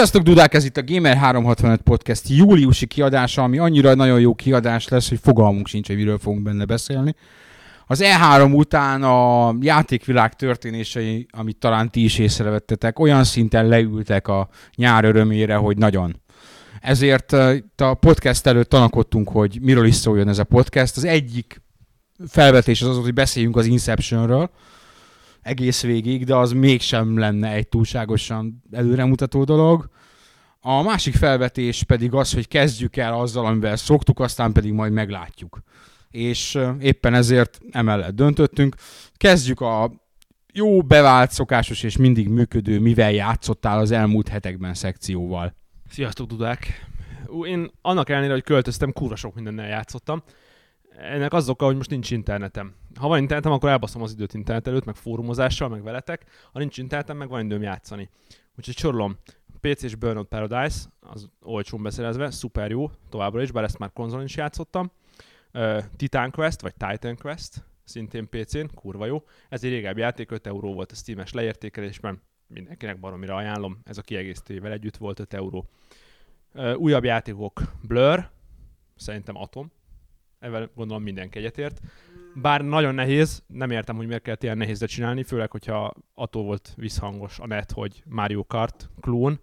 Sziasztok, Dudák! Ez itt a Gamer365 Podcast júliusi kiadása, ami annyira nagyon jó kiadás lesz, hogy fogalmunk sincs, hogy miről fogunk benne beszélni. Az E3 után a játékvilág történései, amit talán ti is észrevettetek, olyan szinten leültek a nyár örömére, hogy nagyon. Ezért itt a podcast előtt tanakodtunk, hogy miről is szóljon ez a podcast. Az egyik felvetés az az, hogy beszéljünk az Inceptionről, egész végig, de az mégsem lenne egy túlságosan előremutató dolog. A másik felvetés pedig az, hogy kezdjük el azzal, amivel szoktuk, aztán pedig majd meglátjuk. És éppen ezért emellett döntöttünk. Kezdjük a jó, bevált, szokásos és mindig működő mivel játszottál az elmúlt hetekben szekcióval. Sziasztok, Dudák! Én annak ellenére, hogy költöztem, kurva sok mindennel játszottam ennek az oka, hogy most nincs internetem. Ha van internetem, akkor elbaszom az időt internet előtt, meg fórumozással, meg veletek. Ha nincs internetem, meg van időm játszani. Úgyhogy sorolom. PC és Burnout Paradise, az olcsón beszerezve, szuper jó, továbbra is, bár ezt már konzolon is játszottam. Uh, Titan Quest, vagy Titan Quest, szintén PC-n, kurva jó. Ez egy régebbi játék, 5 euró volt a Steam-es leértékelésben, mindenkinek baromira ajánlom, ez a kiegészítőjével együtt volt 5 euró. Uh, újabb játékok, Blur, szerintem Atom, ezzel gondolom mindenki egyetért. Bár nagyon nehéz, nem értem, hogy miért kellett ilyen nehézre csinálni, főleg, hogyha attól volt visszhangos a net, hogy Mario Kart klón,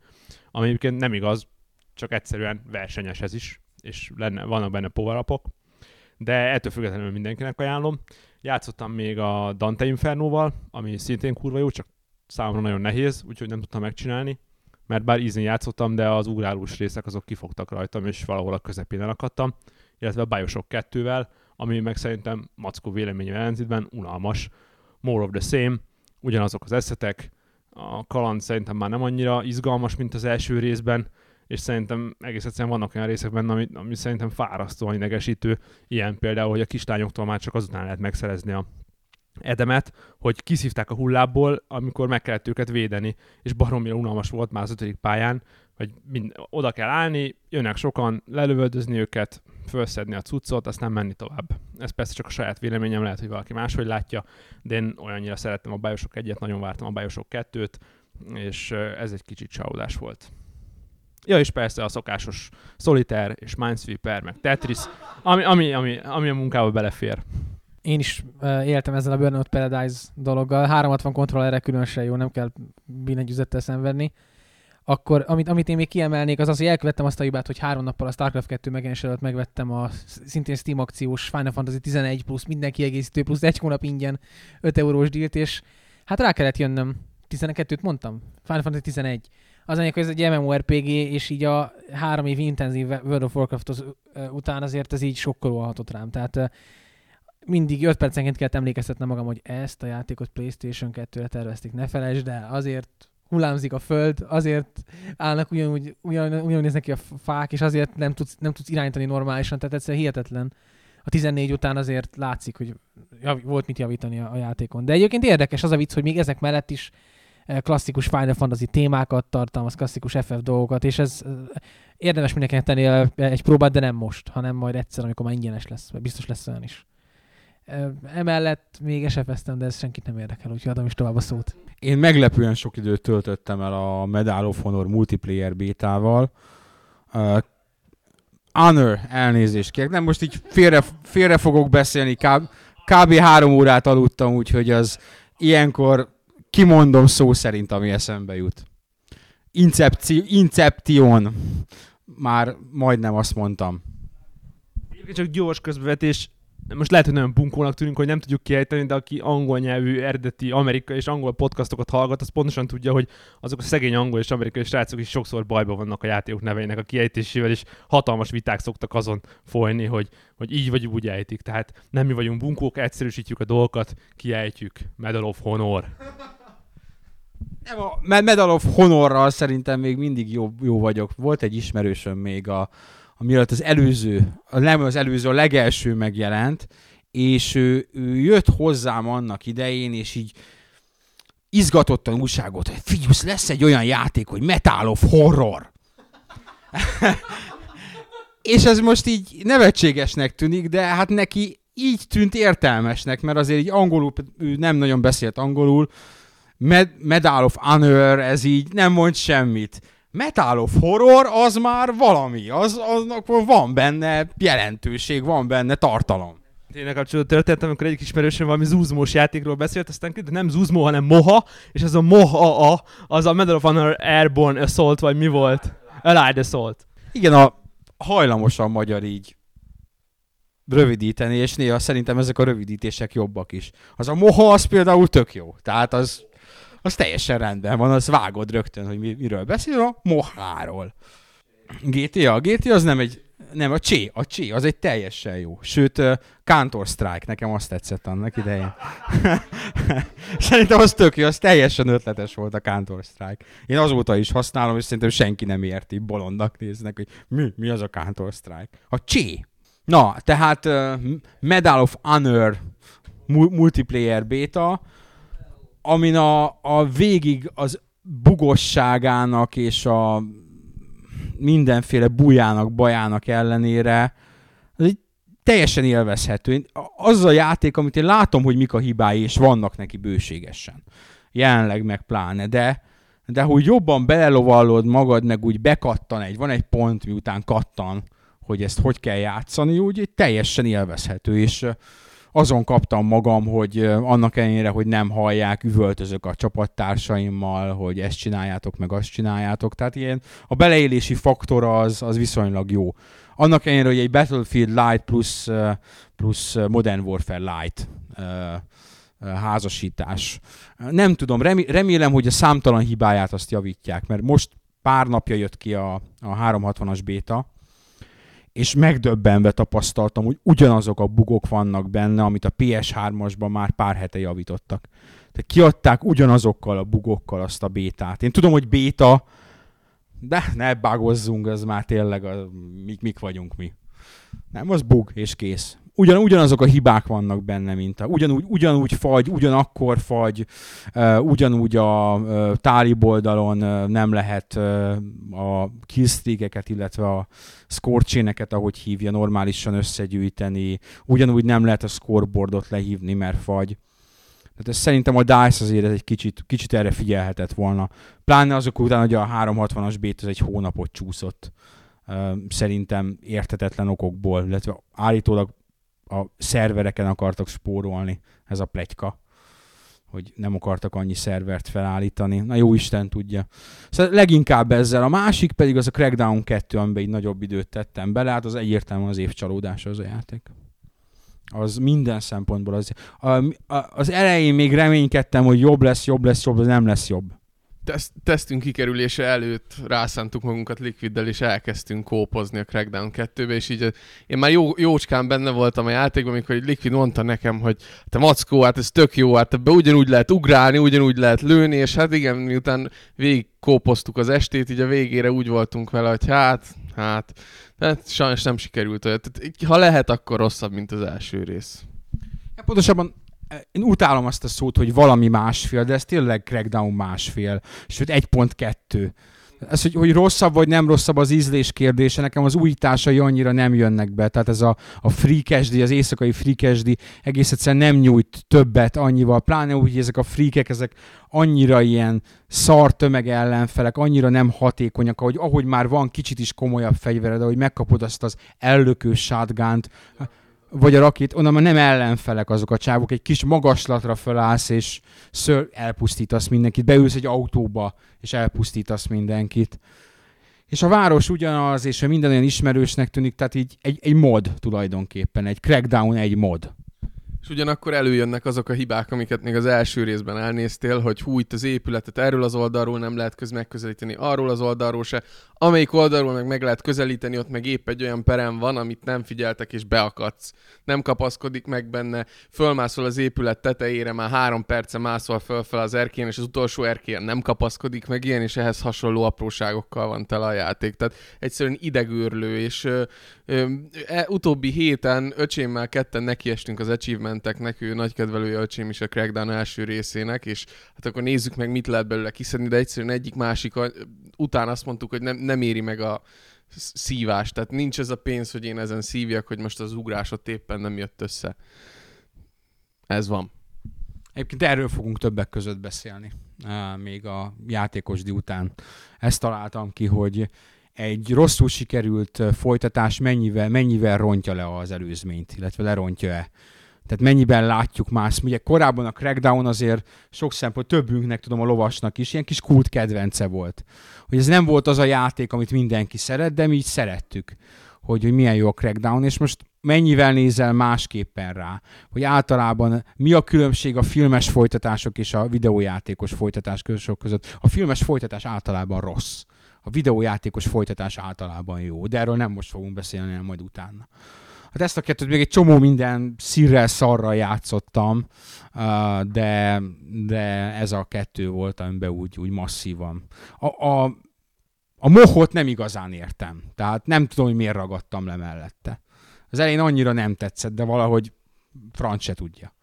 ami egyébként nem igaz, csak egyszerűen versenyes ez is, és lenne, vannak benne power de ettől függetlenül mindenkinek ajánlom. Játszottam még a Dante Inferno-val, ami szintén kurva jó, csak számomra nagyon nehéz, úgyhogy nem tudtam megcsinálni, mert bár ízén játszottam, de az ugrálós részek azok kifogtak rajtam, és valahol a közepén elakadtam illetve a Bioshock 2-vel, ami meg szerintem Mackó véleménye ellentétben unalmas. More of the same, ugyanazok az eszetek, a kaland szerintem már nem annyira izgalmas, mint az első részben, és szerintem egész egyszerűen vannak olyan részek benne, ami, ami szerintem fárasztóan idegesítő, ilyen például, hogy a kislányoktól már csak azután lehet megszerezni a edemet, hogy kiszívták a hullából, amikor meg kellett őket védeni, és baromira unalmas volt már az ötödik pályán, hogy mind, oda kell állni, jönnek sokan, lelövöldözni őket, felszedni a cuccot, aztán menni tovább. Ez persze csak a saját véleményem, lehet, hogy valaki máshogy látja, de én olyannyira szerettem a Bioshock egyet, nagyon vártam a Bioshock 2-t, és ez egy kicsit csalódás volt. Ja, és persze a szokásos Solitaire és Minesweeper, meg Tetris, ami, ami, ami, ami a munkába belefér. Én is uh, éltem ezzel a Burnout Paradise dologgal. 360 kontrollerre különösen jó, nem kell billentyűzettel szenvedni akkor amit, amit én még kiemelnék, az az, hogy elkövettem azt a hibát, hogy három nappal a StarCraft 2 megjelenés előtt megvettem a szintén Steam akciós Final Fantasy 11 plusz minden kiegészítő plusz egy hónap ingyen 5 eurós dílt, és hát rá kellett jönnöm. 12-t mondtam? Final Fantasy 11. Az anyag, hogy ez egy MMORPG, és így a három év intenzív World of Warcraft után azért ez így sokkolóan hatott rám. Tehát mindig 5 percenként kellett emlékeztetnem magam, hogy ezt a játékot PlayStation 2-re tervezték, ne felejtsd el, azért hullámzik a föld, azért állnak ugyanúgy, ugyan, ugyanúgy néznek ki a fák, és azért nem tudsz, nem tudsz irányítani normálisan, tehát egyszerűen hihetetlen. A 14 után azért látszik, hogy jav, volt mit javítani a, a játékon. De egyébként érdekes az a vicc, hogy még ezek mellett is eh, klasszikus Final Fantasy témákat tartalmaz, klasszikus FF dolgokat, és ez eh, érdemes mindenkinek tenni egy próbát, de nem most, hanem majd egyszer, amikor már ingyenes lesz, vagy biztos lesz olyan is. Emellett még SFS-tem, de ez senkit nem érdekel, úgyhogy adom is tovább a szót. Én meglepően sok időt töltöttem el a Medal of Honor multiplayer bétával. Uh, Honor, elnézést kérek. Nem, most így félre, félre fogok beszélni. Kb, kb. három órát aludtam, úgyhogy az ilyenkor kimondom szó szerint, ami eszembe jut. Incepci, Inception. Már majdnem azt mondtam. Csak gyors közbevetés, most lehet, hogy nagyon bunkónak tűnünk, hogy nem tudjuk kiejteni, de aki angol nyelvű, eredeti amerikai és angol podcastokat hallgat, az pontosan tudja, hogy azok a szegény angol és amerikai srácok is sokszor bajba vannak a játékok neveinek a kiejtésével, és hatalmas viták szoktak azon folyni, hogy, hogy így vagy úgy ejtik. Tehát nem mi vagyunk bunkók, egyszerűsítjük a dolgokat, kiejtjük. Medal of Honor. Nem, a Medal of Honorral szerintem még mindig jó, jó vagyok. Volt egy ismerősöm még a, amiatt az előző, nem az előző, a legelső megjelent, és ő, ő jött hozzám annak idején, és így izgatottan újságot, hogy figyelsz, lesz egy olyan játék, hogy Metal of Horror. és ez most így nevetségesnek tűnik, de hát neki így tűnt értelmesnek, mert azért így angolul, ő nem nagyon beszélt angolul, Med- Medal of Honor, ez így nem mond semmit Metal of Horror az már valami, az, aznak van benne jelentőség, van benne tartalom. Tényleg a történet, amikor egyik ismerősöm valami zúzmós játékról beszélt, aztán de nem zúzmó, hanem moha, és ez a moha a, az a Medal of Honor Airborne Assault, vagy mi volt? Allied Assault. Igen, a hajlamosan magyar így rövidíteni, és néha szerintem ezek a rövidítések jobbak is. Az a moha az például tök jó. Tehát az, az teljesen rendben van, az vágod rögtön, hogy mi, miről beszél, a moháról. GTA, a GTA az nem egy, nem, a Csé, a Csé, az egy teljesen jó. Sőt, uh, Counter-Strike, nekem azt tetszett annak idején. szerintem az tök jó, az teljesen ötletes volt a Counter-Strike. Én azóta is használom, és szerintem senki nem érti, bolondnak néznek, hogy mi, mi az a Counter-Strike. A Csé. Na, tehát uh, Medal of Honor multiplayer beta, amin a, a végig az bugosságának és a mindenféle bujának, bajának ellenére ez egy teljesen élvezhető. Az a játék, amit én látom, hogy mik a hibái, és vannak neki bőségesen. Jelenleg meg pláne, de, de hogy jobban belelovallod magad, meg úgy bekattan egy, van egy pont, miután kattan, hogy ezt hogy kell játszani, úgy teljesen élvezhető, és azon kaptam magam, hogy annak ellenére, hogy nem hallják, üvöltözök a csapattársaimmal, hogy ezt csináljátok, meg azt csináljátok. Tehát ilyen a beleélési faktor az, az viszonylag jó. Annak ellenére, hogy egy Battlefield Light plusz, plusz Modern Warfare Light házasítás. Nem tudom, remélem, hogy a számtalan hibáját azt javítják, mert most pár napja jött ki a, a 360-as béta, és megdöbbenve tapasztaltam, hogy ugyanazok a bugok vannak benne, amit a PS3-asban már pár hete javítottak. Tehát kiadták ugyanazokkal a bugokkal azt a bétát. Én tudom, hogy béta, de ne bagozzunk, ez már tényleg a, mik, mik vagyunk mi. Nem, az bug, és kész ugyan, ugyanazok a hibák vannak benne, mint a, ugyanúgy, ugyanúgy fagy, ugyanakkor fagy, uh, ugyanúgy a uh, tálib uh, nem lehet uh, a killstreakeket, illetve a score ahogy hívja, normálisan összegyűjteni, ugyanúgy nem lehet a scoreboardot lehívni, mert fagy. Tehát ez szerintem a DICE azért egy kicsit, kicsit erre figyelhetett volna. Pláne azok után, hogy a 360-as bét egy hónapot csúszott. Szerintem értetetlen okokból, illetve állítólag a szervereken akartak spórolni, ez a pletyka hogy nem akartak annyi szervert felállítani. Na jó Isten tudja. Szóval leginkább ezzel. A másik pedig az a Crackdown 2, amiben egy nagyobb időt tettem bele, hát az egyértelműen az év csalódása az a játék. Az minden szempontból az. A, a, az elején még reménykedtem, hogy jobb lesz, jobb lesz, jobb, de nem lesz jobb teszt, tesztünk kikerülése előtt rászántuk magunkat Liquiddel, és elkezdtünk kópozni a Crackdown 2-be, és így én már jó, jócskán benne voltam a játékban, amikor egy Liquid mondta nekem, hogy te mackó, hát ez tök jó, hát ebbe ugyanúgy lehet ugrálni, ugyanúgy lehet lőni, és hát igen, miután végig kópoztuk az estét, így a végére úgy voltunk vele, hogy hát, hát, hát sajnos nem sikerült olyan. Ha lehet, akkor rosszabb, mint az első rész. Ja, pontosabban én utálom azt a szót, hogy valami másfél, de ez tényleg Crackdown másfél, sőt 1.2. Ez, hogy, hogy rosszabb vagy nem rosszabb az ízlés kérdése, nekem az újításai annyira nem jönnek be. Tehát ez a, a freakesdi, az éjszakai freakesdi egész egyszerűen nem nyújt többet annyival. Pláne úgy, hogy ezek a freakek, ezek annyira ilyen szar tömeg ellenfelek, annyira nem hatékonyak, ahogy, ahogy már van kicsit is komolyabb fegyvered, ahogy megkapod azt az ellökő shotgun vagy a rakit, onnan már nem ellenfelek azok a csávok, egy kis magaslatra fölállsz, és ször elpusztítasz mindenkit, beülsz egy autóba, és elpusztítasz mindenkit. És a város ugyanaz, és minden olyan ismerősnek tűnik, tehát így egy, egy mod tulajdonképpen, egy crackdown egy mod. És ugyanakkor előjönnek azok a hibák, amiket még az első részben elnéztél, hogy hú, itt az épületet erről az oldalról nem lehet köz megközelíteni, arról az oldalról se. Amelyik oldalról meg meg lehet közelíteni, ott meg épp egy olyan perem van, amit nem figyeltek és beakadsz. Nem kapaszkodik meg benne, fölmászol az épület tetejére, már három perce mászol fölfel az erkén, és az utolsó erkén nem kapaszkodik meg ilyen, és ehhez hasonló apróságokkal van tele a játék. Tehát egyszerűen idegőrlő, és ö, ö, e, utóbbi héten öcsémmel ketten nekiestünk az achievement achievementeknek, ő nagy kedvelője öcsém is a Crackdown első részének, és hát akkor nézzük meg, mit lehet belőle kiszedni, de egyszerűen egyik másik után azt mondtuk, hogy nem, nem éri meg a szívás, tehát nincs ez a pénz, hogy én ezen szívjak, hogy most az ugrás éppen nem jött össze. Ez van. Egyébként erről fogunk többek között beszélni. még a játékosdi után. Ezt találtam ki, hogy egy rosszul sikerült folytatás mennyivel, mennyivel rontja le az előzményt, illetve lerontja-e. Tehát mennyiben látjuk más. Ugye korábban a Crackdown azért sok szempont többünknek, tudom a lovasnak is, ilyen kis kult kedvence volt. Hogy ez nem volt az a játék, amit mindenki szeret, de mi így szerettük, hogy, hogy milyen jó a Crackdown, és most mennyivel nézel másképpen rá, hogy általában mi a különbség a filmes folytatások és a videójátékos folytatás között. A filmes folytatás általában rossz. A videójátékos folytatás általában jó, de erről nem most fogunk beszélni, hanem majd utána. Hát ezt a kettőt még egy csomó minden szírrel, szarral játszottam, de, de ez a kettő volt, amiben úgy, úgy masszívan. A, a, a mohot nem igazán értem, tehát nem tudom, hogy miért ragadtam le mellette. Az elején annyira nem tetszett, de valahogy franc se tudja.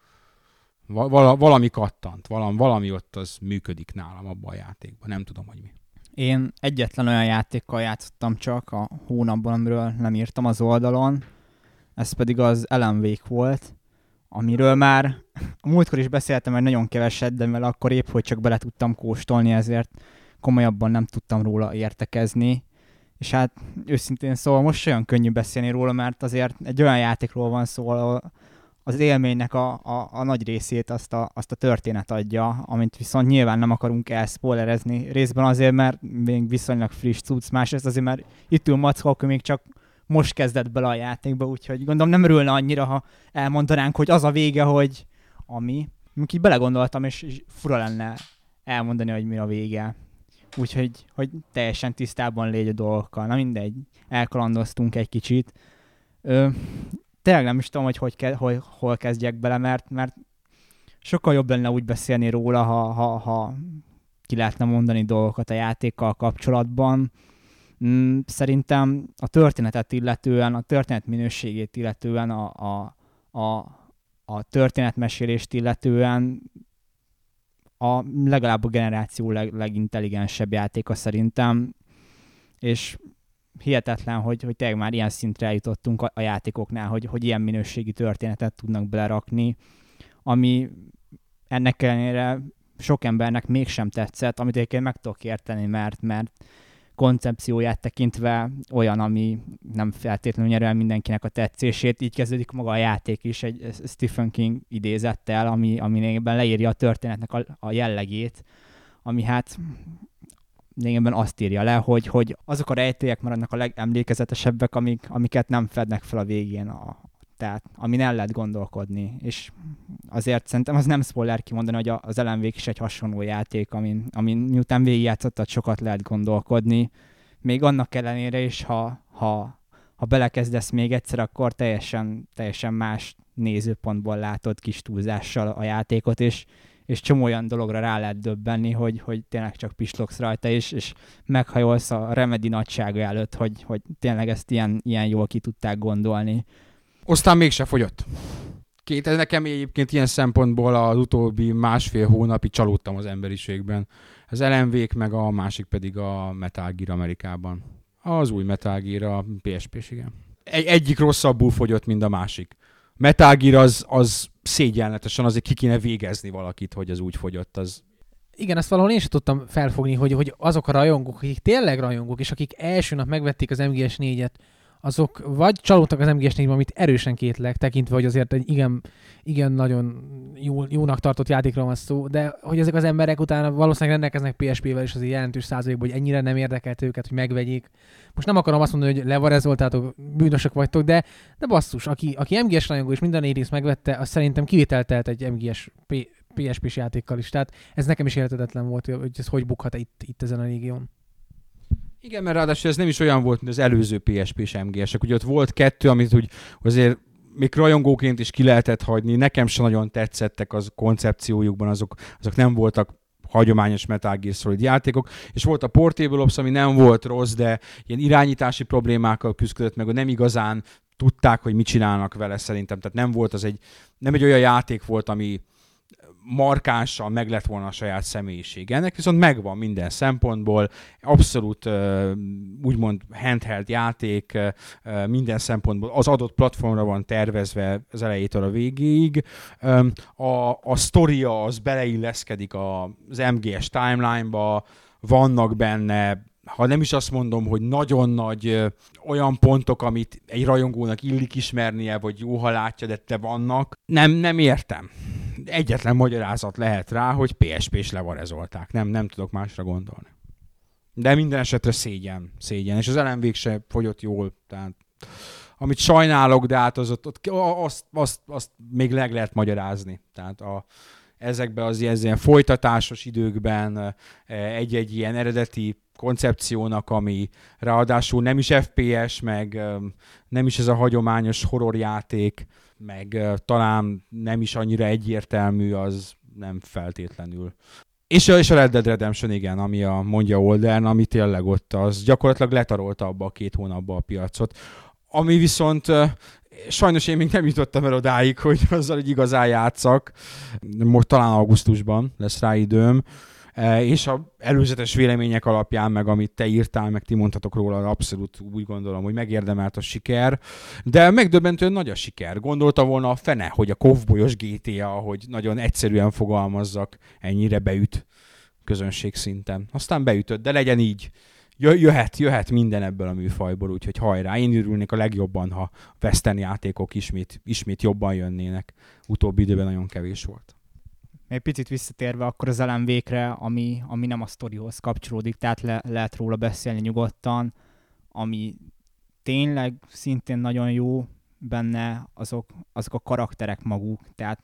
Val- valami kattant, valami, valami ott az működik nálam abban a játékban, nem tudom, hogy mi. Én egyetlen olyan játékkal játszottam csak a hónapban, amiről nem írtam az oldalon, ez pedig az Wake volt, amiről már a múltkor is beszéltem, hogy nagyon keveset, de mivel akkor épp, hogy csak bele tudtam kóstolni, ezért komolyabban nem tudtam róla értekezni. És hát őszintén szóval most olyan könnyű beszélni róla, mert azért egy olyan játékról van szó, ahol az élménynek a, a, a nagy részét azt a, azt a történet adja, amit viszont nyilván nem akarunk elszpoilerezni. Részben azért, mert még viszonylag friss cucc, másrészt azért, mert itt ül Mackó, akkor még csak most kezdett bele a játékba, úgyhogy gondolom nem örülne annyira, ha elmondanánk, hogy az a vége, hogy ami. Így belegondoltam, és, és fura lenne elmondani, hogy mi a vége. Úgyhogy hogy teljesen tisztában légy a dolgokkal. Na mindegy, elkalandoztunk egy kicsit. Ö, tényleg nem is tudom, hogy, hogy, ke, hogy hol kezdjek bele, mert, mert sokkal jobb lenne úgy beszélni róla, ha, ha, ha ki lehetne mondani dolgokat a játékkal kapcsolatban. Mm, szerintem a történetet illetően, a történet minőségét illetően, a, a, a, a történetmesélést illetően a legalább a generáció leg, legintelligensebb játéka szerintem, és hihetetlen, hogy, hogy tényleg már ilyen szintre eljutottunk a, a játékoknál, hogy, hogy ilyen minőségi történetet tudnak belerakni, ami ennek ellenére sok embernek mégsem tetszett, amit egyébként meg tudok érteni, mert, mert koncepcióját tekintve olyan, ami nem feltétlenül nyer el mindenkinek a tetszését. Így kezdődik maga a játék is egy Stephen King idézettel, ami, ami leírja a történetnek a, a jellegét, ami hát lényegében azt írja le, hogy, hogy azok a rejtélyek maradnak a legemlékezetesebbek, amik, amiket nem fednek fel a végén, a, tehát amin el lehet gondolkodni. És azért szerintem az nem spoiler kimondani, hogy az elemvék is egy hasonló játék, amin, amin miután végigjátszottad, sokat lehet gondolkodni. Még annak ellenére is, ha, ha, ha belekezdesz még egyszer, akkor teljesen, teljesen más nézőpontból látod kis túlzással a játékot, és, és csomó olyan dologra rá lehet döbbenni, hogy, hogy tényleg csak pislogsz rajta, és, és meghajolsz a Remedy nagysága előtt, hogy, hogy tényleg ezt ilyen, ilyen jól ki tudták gondolni. Aztán mégse fogyott. Két, ez nekem egyébként ilyen szempontból az utóbbi másfél hónapi csalódtam az emberiségben. Az lmv meg a másik pedig a Metal Gear Amerikában. Az új Metal Gear a PSP-s, igen. Egy, egyik rosszabbul fogyott, mint a másik. Metal Gear az, az szégyenletesen azért ki kéne végezni valakit, hogy az úgy fogyott, az igen, ezt valahol én sem tudtam felfogni, hogy, hogy azok a rajongók, akik tényleg rajongók, és akik első nap megvették az MGS 4-et, azok vagy csalódtak az MGS 4 amit erősen kétlek, tekintve, hogy azért egy igen, igen nagyon jó, jónak tartott játékról van szó, de hogy ezek az emberek utána valószínűleg rendelkeznek PSP-vel is azért jelentős százalékban, hogy ennyire nem érdekelt őket, hogy megvegyék. Most nem akarom azt mondani, hogy levarezoltátok, bűnösök vagytok, de, de basszus, aki, aki MGS rajongó és minden négy megvette, az szerintem kivételtelt egy MGS PSP-s játékkal is. Tehát ez nekem is értetetlen volt, hogy ez hogy bukhat itt, itt ezen a régión. Igen, mert ráadásul ez nem is olyan volt, mint az előző PSP-s MGS-ek. Ugye ott volt kettő, amit úgy azért még rajongóként is ki lehetett hagyni. Nekem sem nagyon tetszettek az koncepciójukban, azok, azok nem voltak hagyományos Metal Gear Solid játékok, és volt a Portable Ops, ami nem volt rossz, de ilyen irányítási problémákkal küzdött meg, nem igazán tudták, hogy mit csinálnak vele szerintem, tehát nem volt az egy, nem egy olyan játék volt, ami markánsan meg lett volna a saját személyiség. Ennek viszont megvan minden szempontból, abszolút úgymond handheld játék, minden szempontból az adott platformra van tervezve az elejétől a végéig. A, a sztoria az beleilleszkedik az MGS timeline-ba, vannak benne ha nem is azt mondom, hogy nagyon nagy ö, olyan pontok, amit egy rajongónak illik ismernie, vagy jó, ha látja, de te vannak, nem, nem értem. Egyetlen magyarázat lehet rá, hogy PSP-s levarezolták. Nem, nem tudok másra gondolni. De minden esetre szégyen, szégyen. És az elemvég se fogyott jól, tehát amit sajnálok, de hát az ott, ott azt, azt, azt még leg lehet magyarázni. Tehát a, ezekben az ilyen, ilyen folytatásos időkben egy-egy ilyen eredeti koncepciónak, ami ráadásul nem is FPS, meg nem is ez a hagyományos horrorjáték, meg talán nem is annyira egyértelmű, az nem feltétlenül. És, és a Red Dead Redemption, igen, ami a mondja Oldern, ami tényleg ott az gyakorlatilag letarolta abba a két hónapba a piacot. Ami viszont sajnos én még nem jutottam el odáig, hogy azzal, hogy igazán játszak. Most talán augusztusban lesz rá időm és a előzetes vélemények alapján, meg amit te írtál, meg ti mondhatok róla, abszolút úgy gondolom, hogy megérdemelt a siker, de megdöbbentően nagy a siker. Gondolta volna a fene, hogy a kovbolyos GTA, hogy nagyon egyszerűen fogalmazzak, ennyire beüt közönség szinten. Aztán beütött, de legyen így. Jöhet, jöhet minden ebből a műfajból, úgyhogy hajrá. Én örülnék a legjobban, ha western játékok ismét, ismét jobban jönnének. Utóbbi időben nagyon kevés volt egy picit visszatérve akkor az elemvékre, ami, ami nem a sztorihoz kapcsolódik, tehát le, lehet róla beszélni nyugodtan, ami tényleg szintén nagyon jó benne azok, azok a karakterek maguk, tehát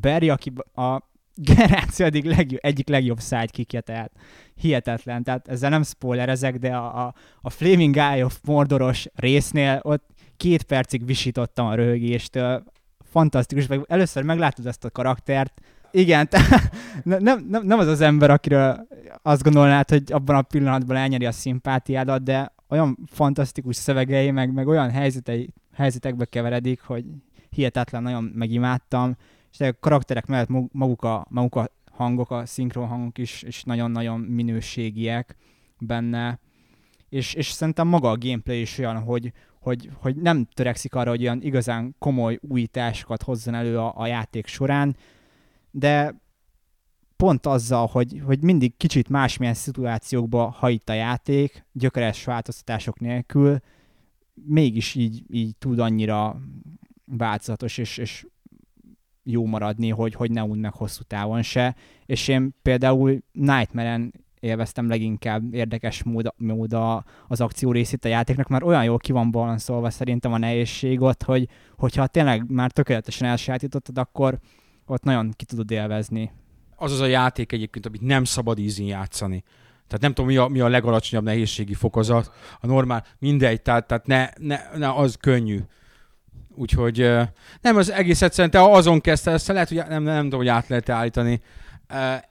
Barry, aki a generáció egyik legjobb, egyik legjobb sidekickje, tehát hihetetlen, tehát ezzel nem spoilerezek, de a, a, a Flaming Eye of Mordoros résznél ott két percig visítottam a röhögéstől, fantasztikus, meg először meglátod ezt a karaktert, igen, te, nem, nem, nem az az ember, akiről azt gondolnád, hogy abban a pillanatban elnyeri a szimpátiádat, de olyan fantasztikus szövegei, meg, meg olyan helyzetei, helyzetekbe keveredik, hogy hihetetlen nagyon megimádtam, és a karakterek mellett maguk a, maguk a hangok, a szinkron hangok is, is nagyon-nagyon minőségiek benne, és, és szerintem maga a gameplay is olyan, hogy, hogy, hogy nem törekszik arra, hogy olyan igazán komoly újításokat hozzon elő a, a játék során, de pont azzal, hogy, hogy mindig kicsit másmilyen szituációkba hajt a játék, gyökeres változtatások nélkül, mégis így, így tud annyira változatos és, és jó maradni, hogy, hogy ne meg hosszú távon se. És én például Nightmare-en élveztem leginkább érdekes mód, mód az akció részét a játéknak, mert olyan jól ki van balanszolva szerintem a nehézség ott, hogy, hogyha tényleg már tökéletesen elsajátítottad, akkor, ott nagyon ki tudod élvezni. Az az a játék egyébként, amit nem szabad ízin játszani. Tehát nem tudom, mi a, mi a legalacsonyabb nehézségi fokozat. A normál, mindegy, tehát, tehát ne, ne, ne, az könnyű. Úgyhogy nem, az egész egyszerűen, te azon kezdte, ezt lehet, hogy nem, nem, tudom, hogy át lehet állítani.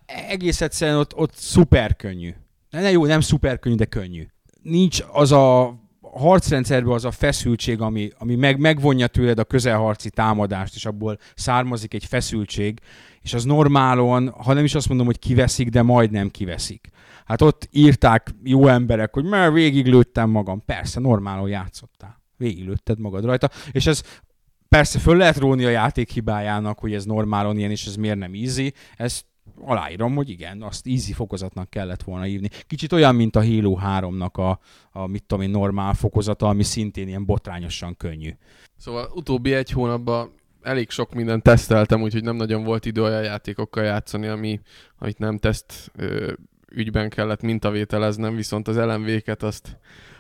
Egész egyszerűen ott, ott szuper könnyű. Ne, ne jó, nem szuper könnyű, de könnyű. Nincs az a harcrendszerben az a feszültség, ami, ami meg, megvonja tőled a közelharci támadást, és abból származik egy feszültség, és az normálon, ha nem is azt mondom, hogy kiveszik, de majdnem kiveszik. Hát ott írták jó emberek, hogy már végiglőttem magam. Persze, normálon játszottál. Végiglőtted magad rajta. És ez persze föl lehet róni a játék hibájának, hogy ez normálon ilyen, és ez miért nem easy. Ez aláírom, hogy igen, azt easy fokozatnak kellett volna írni. Kicsit olyan, mint a Halo 3-nak a, a mit tudom én, normál fokozata, ami szintén ilyen botrányosan könnyű. Szóval utóbbi egy hónapban elég sok mindent teszteltem, úgyhogy nem nagyon volt idő olyan játékokkal játszani, ami, amit nem teszt ö, ügyben kellett mintavételeznem, viszont az LMV-ket azt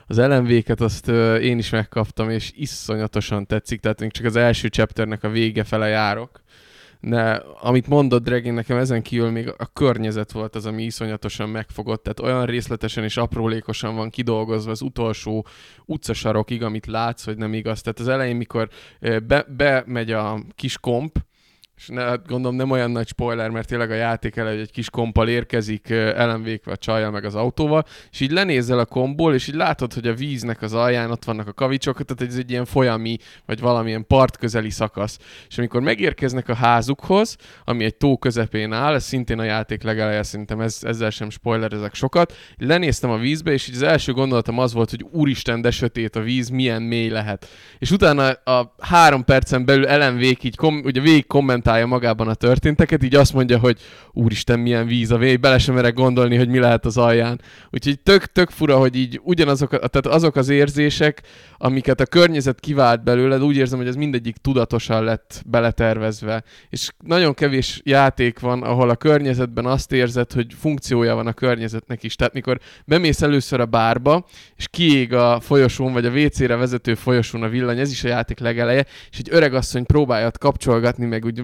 az LMV-ket azt ö, én is megkaptam, és iszonyatosan tetszik, tehát még csak az első chapternek a vége fele járok, de amit mondott Dregin, nekem ezen kívül még a környezet volt az, ami iszonyatosan megfogott, tehát olyan részletesen és aprólékosan van kidolgozva az utolsó utcasarokig, amit látsz, hogy nem igaz. Tehát az elején, mikor be, bemegy a kis komp, és ne, hát gondolom nem olyan nagy spoiler, mert tényleg a játék elő, hogy egy kis kompal érkezik ellenvékve a csajjal meg az autóval, és így lenézel a komból, és így látod, hogy a víznek az alján ott vannak a kavicsok, tehát ez egy ilyen folyami, vagy valamilyen partközeli szakasz. És amikor megérkeznek a házukhoz, ami egy tó közepén áll, ez szintén a játék legeleje, szerintem ez, ezzel sem spoilerezek sokat, lenéztem a vízbe, és így az első gondolatom az volt, hogy úristen, de sötét a víz, milyen mély lehet. És utána a három percen belül ellenvék így kom- ugye végig kommentálja magában a történteket, így azt mondja, hogy úristen, milyen víz a vég, bele sem merek gondolni, hogy mi lehet az alján. Úgyhogy tök, tök fura, hogy így ugyanazok, tehát azok az érzések, amiket a környezet kivált belőled, úgy érzem, hogy ez mindegyik tudatosan lett beletervezve. És nagyon kevés játék van, ahol a környezetben azt érzed, hogy funkciója van a környezetnek is. Tehát mikor bemész először a bárba, és kiég a folyosón, vagy a WC-re vezető folyosón a villany, ez is a játék legeleje, és egy öreg asszony próbálja kapcsolgatni, meg úgy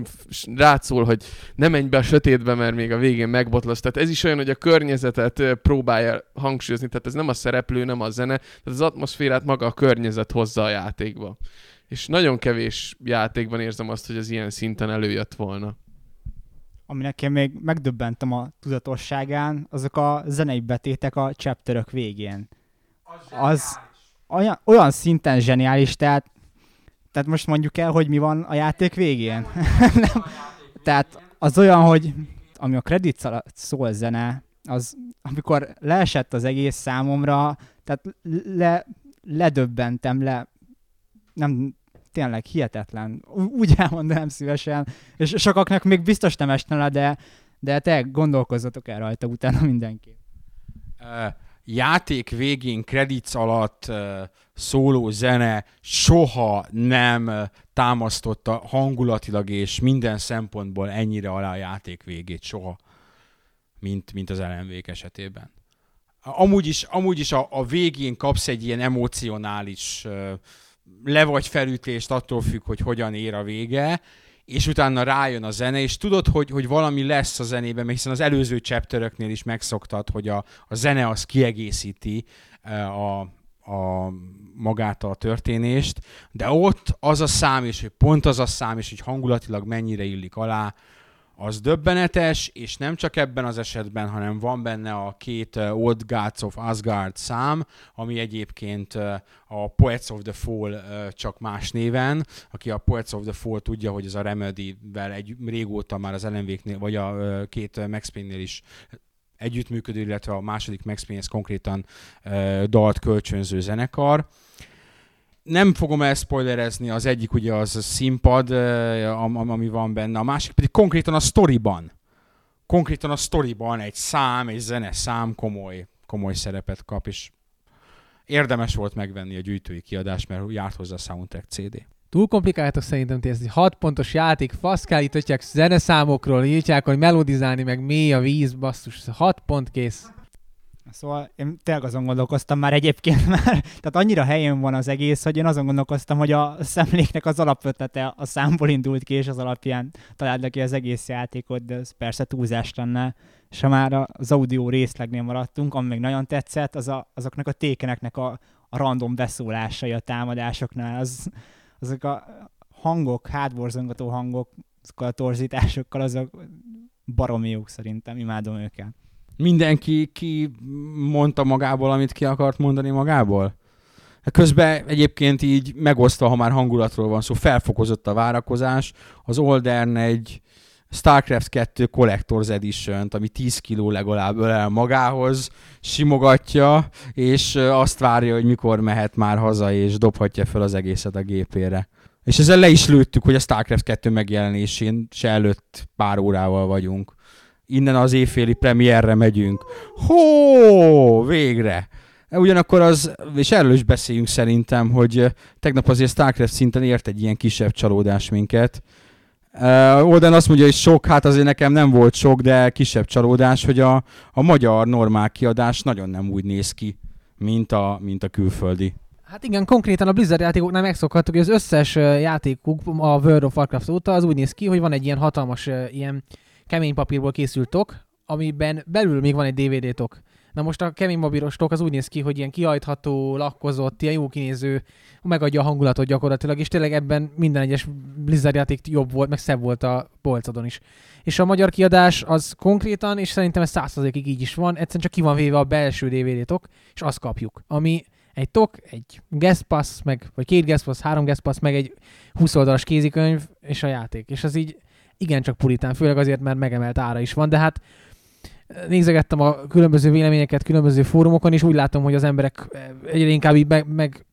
rátszól, hogy ne menj be a sötétbe, mert még a végén megbotlasz. Tehát ez is olyan, hogy a környezetet próbálja hangsúlyozni, tehát ez nem a szereplő, nem a zene, tehát az atmoszférát maga a környezet hozza a játékba. És nagyon kevés játékban érzem azt, hogy az ilyen szinten előjött volna. Ami nekem még megdöbbentem a tudatosságán, azok a zenei betétek a chapterök végén. Az olyan, olyan szinten zseniális, tehát, tehát most mondjuk el, hogy mi van a játék végén. Nem, tehát az olyan, hogy ami a kredit szól zene, az amikor leesett az egész számomra, tehát le, ledöbbentem, le, nem, tényleg hihetetlen. Úgy elmondanám szívesen, és sokaknak még biztos nem esne le, de, de te gondolkozzatok el rajta utána mindenki. Uh, játék végén kredic alatt szóló zene soha nem támasztotta hangulatilag és minden szempontból ennyire alá a játék végét, soha, mint, mint az LMV esetében. Amúgy is, amúgy is a, a végén kapsz egy ilyen emocionális uh, le vagy felütést attól függ, hogy hogyan ér a vége, és utána rájön a zene, és tudod, hogy, hogy valami lesz a zenében, hiszen az előző chapteröknél is megszoktad, hogy a, a zene az kiegészíti a, a magát a történést, de ott az a szám, és hogy pont az a szám, és hogy hangulatilag mennyire illik alá, az döbbenetes, és nem csak ebben az esetben, hanem van benne a két uh, Old Gods of Asgard szám, ami egyébként uh, a Poets of the Fall uh, csak más néven. Aki a Poets of the Fall tudja, hogy ez a Remedy-vel egy, régóta már az lmv vagy a két Max Payne-nél is együttműködő, illetve a második Max Payne konkrétan dalt kölcsönző zenekar. Nem fogom elspoilerezni, az egyik ugye az a színpad, ami van benne, a másik pedig konkrétan a storyban. Konkrétan a storyban egy szám, egy zene szám komoly, komoly szerepet kap, és érdemes volt megvenni a gyűjtői kiadást, mert járt hozzá a soundtrack CD. Túl komplikáltak szerintem ezt 6 pontos játék, faszkálítotják zeneszámokról, írtják, hogy melodizálni, meg mély a víz, basszus, 6 pont kész. Szóval én tényleg azon gondolkoztam már egyébként már, tehát annyira helyén van az egész, hogy én azon gondolkoztam, hogy a szemléknek az alapötlete a számból indult ki, és az alapján találtak ki az egész játékot, de ez persze túlzás lenne. És ha már az audio részlegnél maradtunk, ami még nagyon tetszett, az a, azoknak a tékeneknek a, a random beszólásai a támadásoknál, az, azok a hangok, hátborzongató hangok, a torzításokkal, azok baromi jók szerintem, imádom őket mindenki ki mondta magából, amit ki akart mondani magából? Közben egyébként így megosztva, ha már hangulatról van szó, felfokozott a várakozás. Az Oldern egy StarCraft 2 Collector's edition ami 10 kiló legalább ölel magához, simogatja, és azt várja, hogy mikor mehet már haza, és dobhatja fel az egészet a gépére. És ezzel le is lőttük, hogy a StarCraft 2 megjelenésén se előtt pár órával vagyunk innen az éjféli premierre megyünk. Hó, végre! Ugyanakkor az, és erről is beszéljünk szerintem, hogy tegnap azért Starcraft szinten ért egy ilyen kisebb csalódás minket. Uh, Olden azt mondja, hogy sok, hát azért nekem nem volt sok, de kisebb csalódás, hogy a, a magyar normál kiadás nagyon nem úgy néz ki, mint a, mint a külföldi. Hát igen, konkrétan a Blizzard játékoknál megszokhattuk, hogy az összes játékuk a World of Warcraft óta az úgy néz ki, hogy van egy ilyen hatalmas ilyen kemény papírból készült tok, amiben belül még van egy DVD tok. Na most a kemény mobilostok az úgy néz ki, hogy ilyen kihajtható, lakkozott, ilyen jó kinéző, megadja a hangulatot gyakorlatilag, és tényleg ebben minden egyes Blizzard játék jobb volt, meg szebb volt a polcadon is. És a magyar kiadás az konkrétan, és szerintem ez százszerzékig így is van, egyszerűen csak ki van véve a belső DVD-tok, és azt kapjuk. Ami egy tok, egy guest pass, meg, vagy két guest pass, három guest pass, meg egy 20 oldalas kézikönyv, és a játék. És az így igencsak puritán, főleg azért, mert megemelt ára is van, de hát nézegettem a különböző véleményeket különböző fórumokon, és úgy látom, hogy az emberek egyre inkább így meg, meg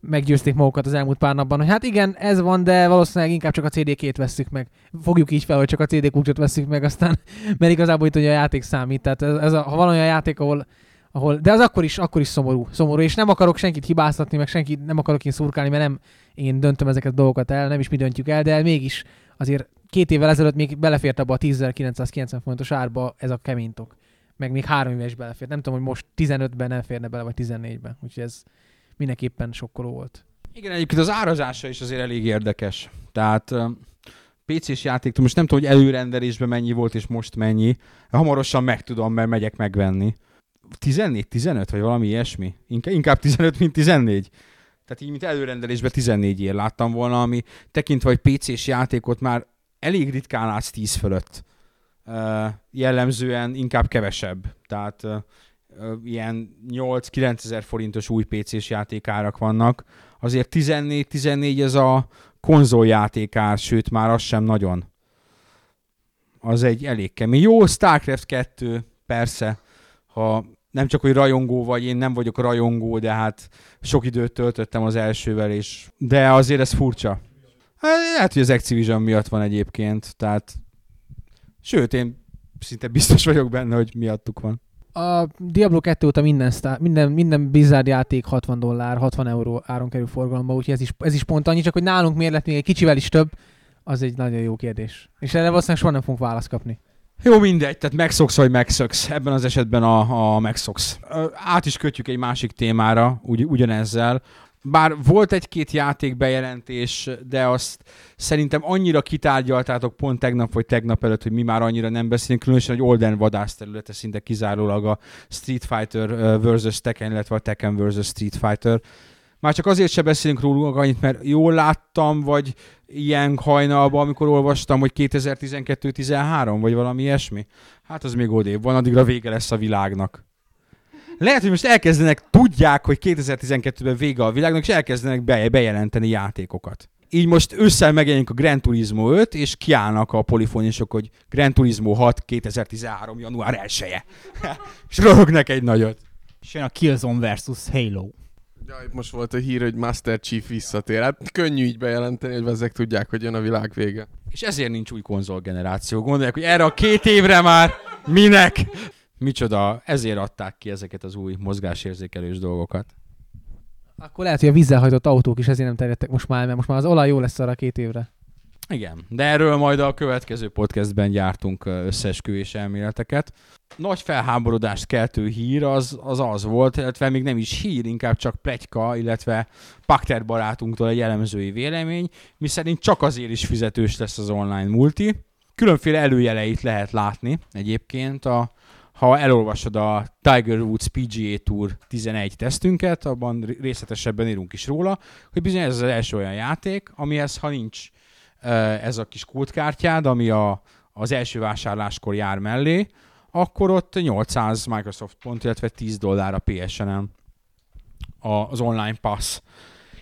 meggyőzték magukat az elmúlt pár napban, hogy hát igen, ez van, de valószínűleg inkább csak a CD-két vesszük meg. Fogjuk így fel, hogy csak a CD kulcsot vesszük meg, aztán, mert igazából itt ugye a játék számít. Tehát ez, ez a, ha van olyan játék, ahol, ahol, de az akkor is, akkor is szomorú, szomorú, és nem akarok senkit hibáztatni, meg senkit nem akarok én szurkálni, mert nem én döntöm ezeket a dolgokat el, nem is mi döntjük el, de mégis azért két évvel ezelőtt még belefért abba a 10.990 fontos árba ez a keménytok. Meg még három éves belefért. Nem tudom, hogy most 15-ben nem férne bele, vagy 14-ben. Úgyhogy ez mindenképpen sokkoló volt. Igen, egyébként az árazása is azért elég érdekes. Tehát PC-s játék, most nem tudom, hogy előrendelésben mennyi volt, és most mennyi. Hamarosan megtudom, mert megyek megvenni. 14, 15, vagy valami ilyesmi? Inkább 15, mint 14. Tehát így, mint előrendelésben 14 ér láttam volna, ami tekintve, hogy PC-s játékot már elég ritkán látsz 10 fölött. Jellemzően inkább kevesebb. Tehát ilyen 8-9 ezer forintos új PC-s játékárak vannak. Azért 14-14 ez a konzoljátékár, sőt már az sem nagyon. Az egy elég kemény. Jó, StarCraft 2, persze, ha nem csak, hogy rajongó vagy, én nem vagyok rajongó, de hát sok időt töltöttem az elsővel, és de azért ez furcsa. Hát, lehet, hogy az Activision miatt van egyébként, tehát sőt, én szinte biztos vagyok benne, hogy miattuk van. A Diablo 2 óta minden, sztár, minden, minden Blizzard játék 60 dollár, 60 euró áron kerül forgalomba, úgyhogy ez is, ez is pont annyi, csak hogy nálunk miért lett még egy kicsivel is több, az egy nagyon jó kérdés. És erre valószínűleg soha nem fogunk választ kapni. Jó, mindegy, tehát megszoksz, vagy megszoksz. Ebben az esetben a, a megszoksz. Át is kötjük egy másik témára, ugy, ugyanezzel. Bár volt egy-két játék bejelentés, de azt szerintem annyira kitárgyaltátok pont tegnap vagy tegnap előtt, hogy mi már annyira nem beszélünk, különösen, hogy Olden vadász területe szinte kizárólag a Street Fighter versus Tekken, illetve a Tekken versus Street Fighter. Már csak azért sem beszélünk róluk annyit, mert jól láttam, vagy ilyen hajnalban, amikor olvastam, hogy 2012-13, vagy valami ilyesmi. Hát az még odébb van, addigra vége lesz a világnak. Lehet, hogy most elkezdenek, tudják, hogy 2012-ben vége a világnak, és elkezdenek be, bejelenteni játékokat. Így most ősszel megjelenik a Gran Turismo 5, és kiállnak a polifonisok, hogy Gran Turismo 6 2013. január 1 -e. és röhögnek egy nagyot. És jön a Killzone versus Halo. Ja, itt most volt a hír, hogy Master Chief visszatér. Hát könnyű így bejelenteni, hogy ezek tudják, hogy jön a világ vége. És ezért nincs új konzolgeneráció. Gondolják, hogy erre a két évre már minek? Micsoda, ezért adták ki ezeket az új mozgásérzékelős dolgokat. Akkor lehet, hogy a vízzel hajtott autók is ezért nem terjedtek most már, mert most már az olaj jó lesz arra két évre. Igen, de erről majd a következő podcastben gyártunk összeesküvés elméleteket. Nagy felháborodást keltő hír az, az az volt, illetve még nem is hír, inkább csak plegyka, illetve Pakter barátunktól egy jellemzői vélemény, miszerint csak azért is fizetős lesz az online multi. Különféle előjeleit lehet látni egyébként a, ha elolvasod a Tiger Woods PGA Tour 11 tesztünket, abban részletesebben írunk is róla, hogy bizony ez az első olyan játék, amihez ha nincs ez a kis kódkártyád, ami a, az első vásárláskor jár mellé, akkor ott 800 Microsoft pont, illetve 10 dollár a PSN-en az online pass.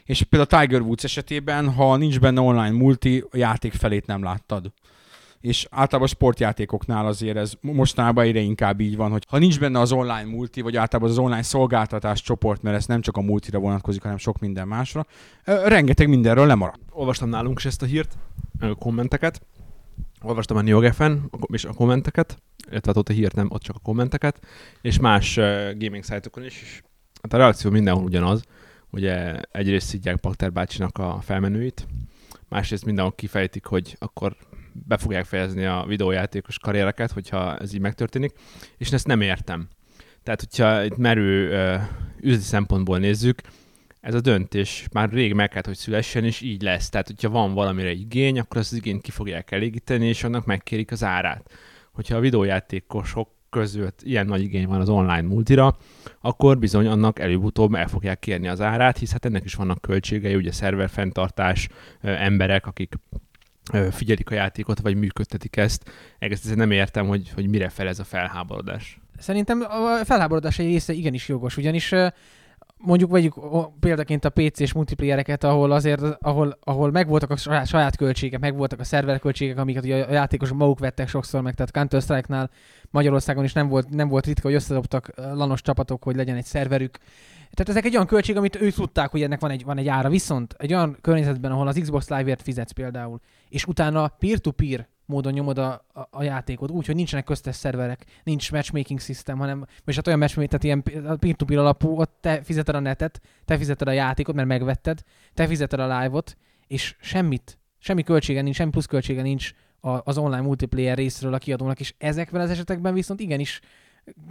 És például a Tiger Woods esetében, ha nincs benne online multi, a játék felét nem láttad és általában sportjátékoknál azért ez mostanában egyre inkább így van, hogy ha nincs benne az online multi, vagy általában az online szolgáltatás csoport, mert ez nem csak a multira vonatkozik, hanem sok minden másra, rengeteg mindenről lemarad. Olvastam nálunk is ezt a hírt, kommenteket, olvastam a NeoGefen és a kommenteket, illetve ott a hírt nem, ott csak a kommenteket, és más gaming szájtokon is, és hát a reakció mindenhol ugyanaz, ugye egyrészt szidják Pakter bácsinak a felmenőit, másrészt mindenhol kifejtik, hogy akkor be fogják fejezni a videójátékos karriereket, hogyha ez így megtörténik, és ezt nem értem. Tehát, hogyha itt merő üzleti szempontból nézzük, ez a döntés már rég meg kellett, hogy szülessen, és így lesz. Tehát, hogyha van valamire igény, akkor az igényt ki fogják elégíteni, és annak megkérik az árát. Hogyha a videójátékosok között ilyen nagy igény van az online multira, akkor bizony annak előbb-utóbb el fogják kérni az árát, hisz hát ennek is vannak költségei, ugye szerver fenntartás, emberek, akik figyelik a játékot, vagy működtetik ezt. Egész nem értem, hogy, hogy mire fel ez a felháborodás. Szerintem a felháborodás egy része igenis jogos, ugyanis mondjuk vegyük példaként a PC-s multiplayereket, ahol azért, ahol, ahol megvoltak a saját, saját költségek, megvoltak a szerverköltségek, amiket ugye a játékosok maguk vettek sokszor meg, tehát Counter-Strike-nál Magyarországon is nem volt, nem volt ritka, hogy összedobtak lanos csapatok, hogy legyen egy szerverük. Tehát ezek egy olyan költség, amit ők tudták, hogy ennek van egy, van egy ára. Viszont egy olyan környezetben, ahol az Xbox Live-ért fizetsz például, és utána peer-to-peer módon nyomod a, a, a játékot, úgy, hogy nincsenek köztes szerverek, nincs matchmaking system, hanem, és hát olyan matchmaking, tehát ilyen peer-to-peer alapú, ott te fizeted a netet, te fizeted a játékot, mert megvetted, te fizeted a live-ot, és semmit, semmi költsége nincs, semmi plusz költsége nincs az online multiplayer részről a kiadónak, és ezekben az esetekben viszont igenis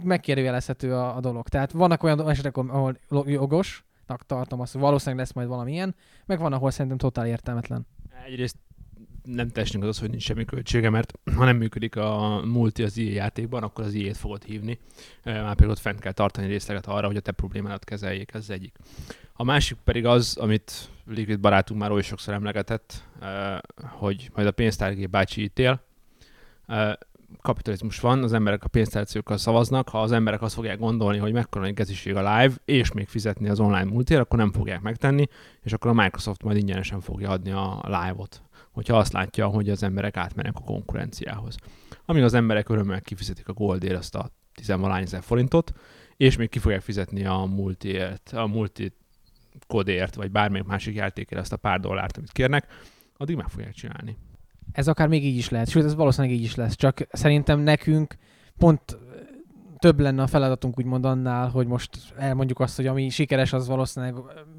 megkérdőjelezhető a, a dolog. Tehát vannak olyan esetek, ahol jogosnak tartom azt, hogy valószínűleg lesz majd valamilyen, meg van, ahol szerintem totál értelmetlen. Egyrészt nem testünk az, hogy nincs semmi költsége, mert ha nem működik a multi az ilyen játékban, akkor az ilyen fogod hívni. Már például fent kell tartani részleget arra, hogy a te problémádat kezeljék, ez az egyik. A másik pedig az, amit Liquid barátunk már oly sokszor emlegetett, hogy majd a pénztárgé bácsi ítél. Kapitalizmus van, az emberek a pénztárcőkkal szavaznak, ha az emberek azt fogják gondolni, hogy mekkora egy geziség a live, és még fizetni az online multiért, akkor nem fogják megtenni, és akkor a Microsoft majd ingyenesen fogja adni a live-ot hogyha azt látja, hogy az emberek átmennek a konkurenciához. Amíg az emberek örömmel kifizetik a Goldért azt a 10 ezer forintot, és még ki fogják fizetni a multiért, a multi kodért, vagy bármelyik másik játékért azt a pár dollárt, amit kérnek, addig meg fogják csinálni. Ez akár még így is lehet, sőt ez valószínűleg így is lesz, csak szerintem nekünk pont több lenne a feladatunk úgymond annál, hogy most elmondjuk azt, hogy ami sikeres, az valószínűleg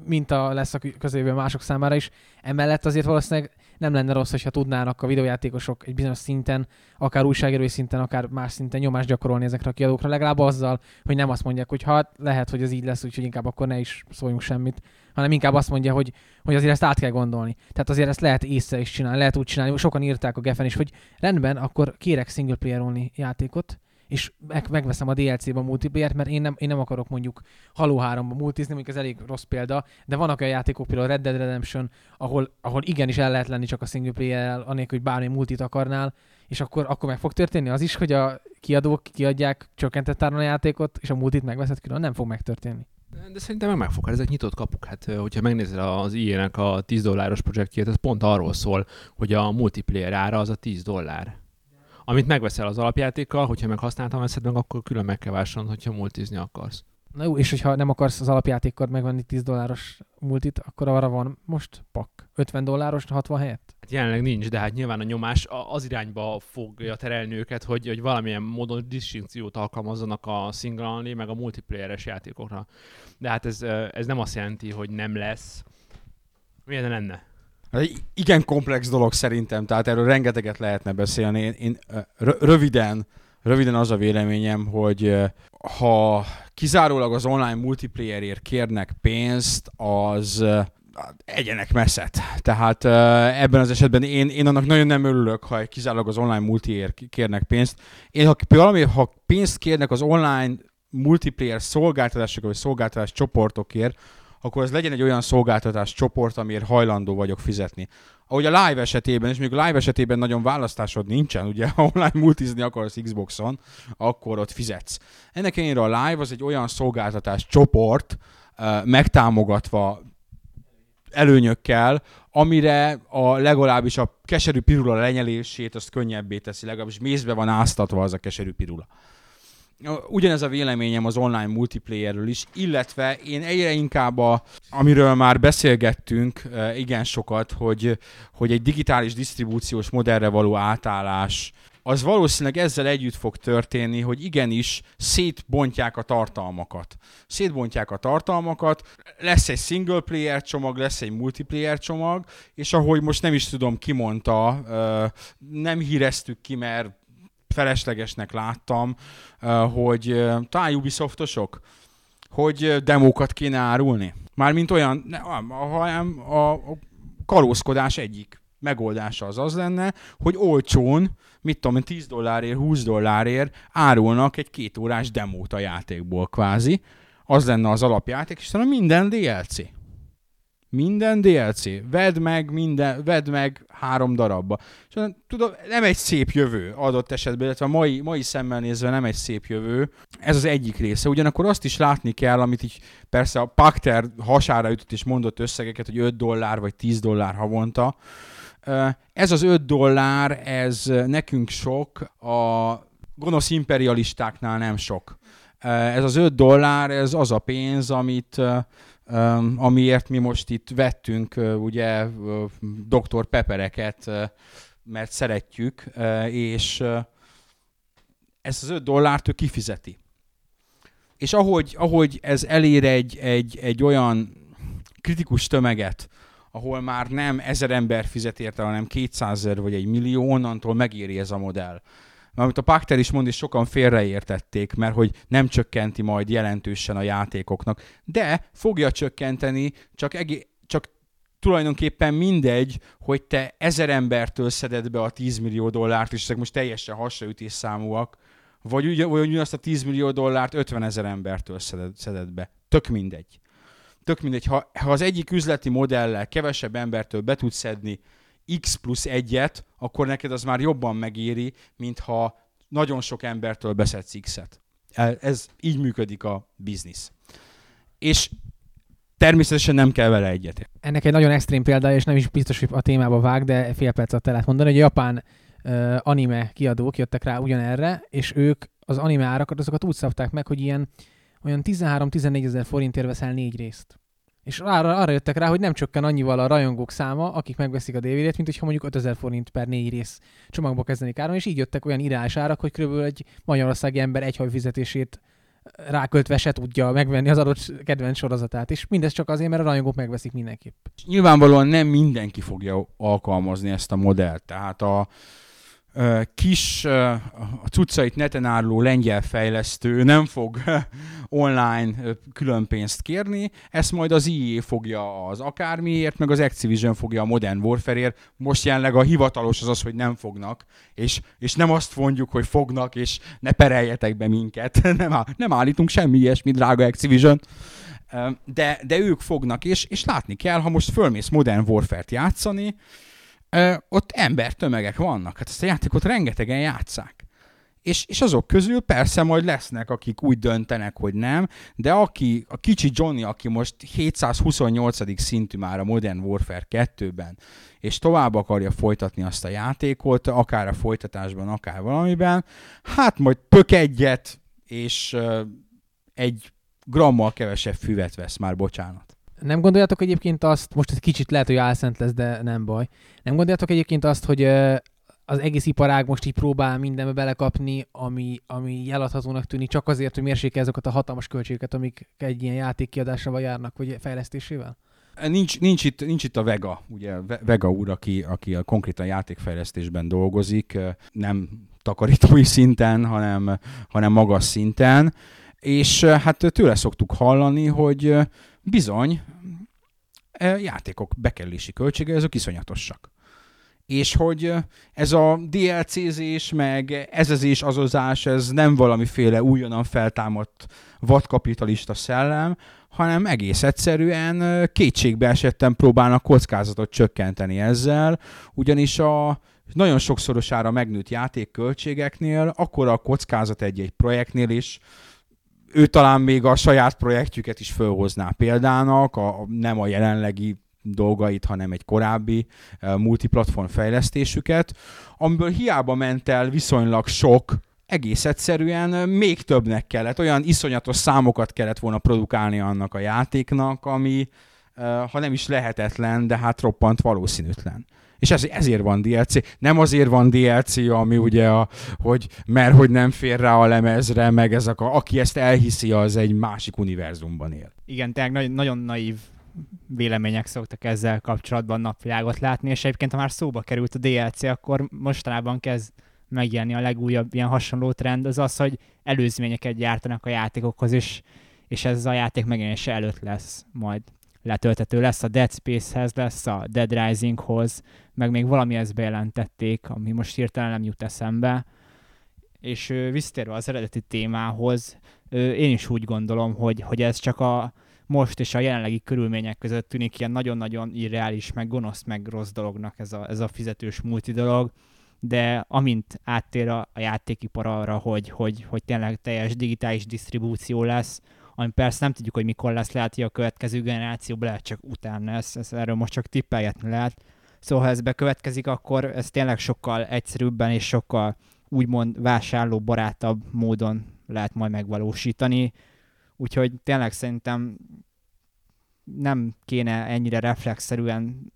minta lesz a közévben mások számára is. Emellett azért valószínűleg nem lenne rossz, hogyha tudnának a videójátékosok egy bizonyos szinten, akár újságírói szinten, akár más szinten nyomást gyakorolni ezekre a kiadókra, legalább azzal, hogy nem azt mondják, hogy hát lehet, hogy ez így lesz, úgyhogy inkább akkor ne is szóljunk semmit, hanem inkább azt mondja, hogy, hogy azért ezt át kell gondolni. Tehát azért ezt lehet észre is csinálni, lehet úgy csinálni, sokan írták a Geffen is, hogy rendben, akkor kérek single player játékot, és meg, megveszem a DLC-be a multiplayer mert én nem, én nem akarok mondjuk Halo 3-ba multizni, mondjuk ez elég rossz példa, de vannak olyan játékok, például Red Dead Redemption, ahol, ahol igenis el lehet lenni csak a single player anélkül, hogy bármi multit akarnál, és akkor, akkor meg fog történni az is, hogy a kiadók kiadják csökkentett áron a játékot, és a multit megveszed külön, nem fog megtörténni. De szerintem meg fog, ezek nyitott kapuk. Hát, hogyha megnézed az IE-nek a 10 dolláros projektjét, ez pont arról szól, hogy a multiplayer ára az a 10 dollár amit megveszel az alapjátékkal, hogyha meg használtam veszed meg, akkor külön meg kell vásárolnod, hogyha multizni akarsz. Na jó, és hogyha nem akarsz az alapjátékkal megvenni 10 dolláros multit, akkor arra van most pak. 50 dolláros 60 helyett? Hát jelenleg nincs, de hát nyilván a nyomás az irányba fogja terelni őket, hogy, hogy valamilyen módon distinkciót alkalmazzanak a single meg a multiplayeres játékokra. De hát ez, ez nem azt jelenti, hogy nem lesz. Milyen lenne? Igen komplex dolog szerintem, tehát erről rengeteget lehetne beszélni. Én, én röviden, röviden az a véleményem, hogy ha kizárólag az online multiplayerért kérnek pénzt, az egyenek messzet. Tehát ebben az esetben én, én annak nagyon nem örülök, ha kizárólag az online multiért kérnek pénzt. Én ha valami, ha pénzt kérnek az online multiplayer szolgáltatások vagy szolgáltatás csoportokért, akkor ez legyen egy olyan szolgáltatás csoport, amiért hajlandó vagyok fizetni. Ahogy a live esetében, és még a live esetében nagyon választásod nincsen, ugye, ha online multizni akarsz Xboxon, akkor ott fizetsz. Ennek ellenére a live az egy olyan szolgáltatás csoport, megtámogatva előnyökkel, amire a legalábbis a keserű pirula lenyelését azt könnyebbé teszi, legalábbis mézbe van áztatva az a keserű pirula ugyanez a véleményem az online multiplayerről is, illetve én egyre inkább, a, amiről már beszélgettünk igen sokat, hogy, hogy egy digitális disztribúciós modellre való átállás az valószínűleg ezzel együtt fog történni, hogy igenis szétbontják a tartalmakat. Szétbontják a tartalmakat, lesz egy single player csomag, lesz egy multiplayer csomag, és ahogy most nem is tudom, ki mondta, nem híreztük ki, mert feleslegesnek láttam, hogy talán Ubisoftosok, hogy demókat kéne árulni. Mármint olyan, hanem a, a kalózkodás egyik megoldása az az lenne, hogy olcsón, mit tudom, én, 10 dollárért, 20 dollárért árulnak egy két órás demót a játékból kvázi. Az lenne az alapjáték, és talán minden DLC. Minden DLC. Vedd meg, minden, vedd meg három darabba. És onnan, tudom, nem egy szép jövő adott esetben, illetve a mai, mai szemmel nézve nem egy szép jövő. Ez az egyik része. Ugyanakkor azt is látni kell, amit így persze a Pakter hasára ütött és mondott összegeket, hogy 5 dollár vagy 10 dollár havonta. Ez az 5 dollár, ez nekünk sok, a gonosz imperialistáknál nem sok. Ez az 5 dollár, ez az a pénz, amit amiért mi most itt vettünk ugye Dr. Peppereket, mert szeretjük, és ezt az 5 dollárt ő kifizeti. És ahogy, ahogy ez elér egy, egy, egy olyan kritikus tömeget, ahol már nem ezer ember fizet érte, hanem 200 ezer vagy egy millió, onnantól megéri ez a modell. Amit a Pakter is mond, és sokan félreértették, mert hogy nem csökkenti majd jelentősen a játékoknak, de fogja csökkenteni, csak, egé- csak tulajdonképpen mindegy, hogy te ezer embertől szeded be a 10 millió dollárt, és ezek most teljesen hasraütés számúak, vagy, vagy ugyanazt a 10 millió dollárt 50 ezer embertől szeded, szeded be. Tök mindegy. Tök mindegy. Ha, ha az egyik üzleti modellel kevesebb embertől be tudsz szedni x plusz egyet, akkor neked az már jobban megéri, mint ha nagyon sok embertől beszedsz x-et. El- Ez így működik a biznisz. És természetesen nem kell vele egyet. Ennek egy nagyon extrém példája, és nem is biztos, hogy a témába vág, de fél perc alatt el lehet mondani, hogy japán uh, anime kiadók jöttek rá ugyanerre, és ők az anime árakat azokat úgy szabták meg, hogy ilyen olyan 13-14 ezer forintért veszel négy részt. És arra, arra jöttek rá, hogy nem csökken annyival a rajongók száma, akik megveszik a DVD-t, mint hogyha mondjuk 5000 forint per négy rész csomagba kezdenik áron, és így jöttek olyan irányos árak, hogy kb. egy magyarországi ember egy havi fizetését ráköltve se tudja megvenni az adott kedvenc sorozatát. És mindez csak azért, mert a rajongók megveszik mindenképp. Nyilvánvalóan nem mindenki fogja alkalmazni ezt a modellt. Tehát a kis a cuccait neten áruló lengyel fejlesztő nem fog online külön pénzt kérni, ezt majd az EA fogja az akármiért, meg az Activision fogja a Modern Warfare-ért. Most jelenleg a hivatalos az az, hogy nem fognak, és, és nem azt mondjuk, hogy fognak, és ne pereljetek be minket. nem, áll, nem állítunk semmi ilyesmit, drága Activision. De, de ők fognak, és, és látni kell, ha most fölmész Modern Warfare-t játszani, ö, ott embertömegek vannak. Hát ezt a játékot rengetegen játszák. És, és azok közül persze majd lesznek, akik úgy döntenek, hogy nem, de aki, a kicsi Johnny, aki most 728. szintű már a Modern Warfare 2-ben, és tovább akarja folytatni azt a játékot, akár a folytatásban, akár valamiben, hát majd pök egyet, és ö, egy grammal kevesebb füvet vesz már, bocsánat. Nem gondoljátok egyébként azt, most ez kicsit lehet, hogy álszent lesz, de nem baj. Nem gondoljátok egyébként azt, hogy az egész iparág most így próbál mindenbe belekapni, ami, ami eladhatónak tűnik, csak azért, hogy mérsékel azokat a hatalmas költségeket, amik egy ilyen játék kiadásával járnak, vagy fejlesztésével? Nincs, nincs, itt, nincs itt a Vega, ugye Ve- Vega úr, aki, aki a konkrétan játékfejlesztésben dolgozik, nem takarítói szinten, hanem, hanem magas szinten, és hát tőle szoktuk hallani, hogy bizony eh, játékok bekerülési költsége, ezek iszonyatosak. És hogy eh, ez a DLC-zés, meg ezezés, azozás, ez nem valamiféle újonnan feltámadt vadkapitalista szellem, hanem egész egyszerűen ö, kétségbe esetten próbálnak kockázatot csökkenteni ezzel, ugyanis a nagyon sokszorosára megnőtt játékköltségeknél akkora a kockázat egy-egy projektnél is, ő talán még a saját projektjüket is fölhozná példának, a, nem a jelenlegi dolgait, hanem egy korábbi uh, multiplatform fejlesztésüket, amiből hiába ment el viszonylag sok, egész egyszerűen ö, még többnek kellett, olyan iszonyatos számokat kellett volna produkálni annak a játéknak, ami ö, ha nem is lehetetlen, de hát roppant valószínűtlen. És ez, ezért van DLC. Nem azért van DLC, ami ugye, a, hogy mert hogy nem fér rá a lemezre, meg ezek a, aki ezt elhiszi, az egy másik univerzumban él. Igen, tényleg nagy, nagyon naív vélemények szoktak ezzel kapcsolatban napvilágot látni, és egyébként, ha már szóba került a DLC, akkor mostanában kezd megjelenni a legújabb ilyen hasonló trend, az az, hogy előzményeket gyártanak a játékokhoz, és, és ez a játék megjelenése előtt lesz majd letöltető lesz a Dead Space-hez, lesz a Dead Rising-hoz, meg még valami ezt bejelentették, ami most hirtelen nem jut eszembe. És visszatérve az eredeti témához, én is úgy gondolom, hogy, hogy ez csak a most és a jelenlegi körülmények között tűnik ilyen nagyon-nagyon irreális, meg gonosz, meg rossz dolognak ez a, ez a fizetős multi dolog, de amint áttér a, a játékipar arra, hogy, hogy, hogy tényleg teljes digitális disztribúció lesz, ami persze nem tudjuk, hogy mikor lesz, lehet, hogy a következő generációban lehet csak utána ez, ez erről most csak tippelgetni lehet. Szóval ha ez bekövetkezik, akkor ez tényleg sokkal egyszerűbben és sokkal úgymond vásárló barátabb módon lehet majd megvalósítani. Úgyhogy tényleg szerintem nem kéne ennyire reflexzerűen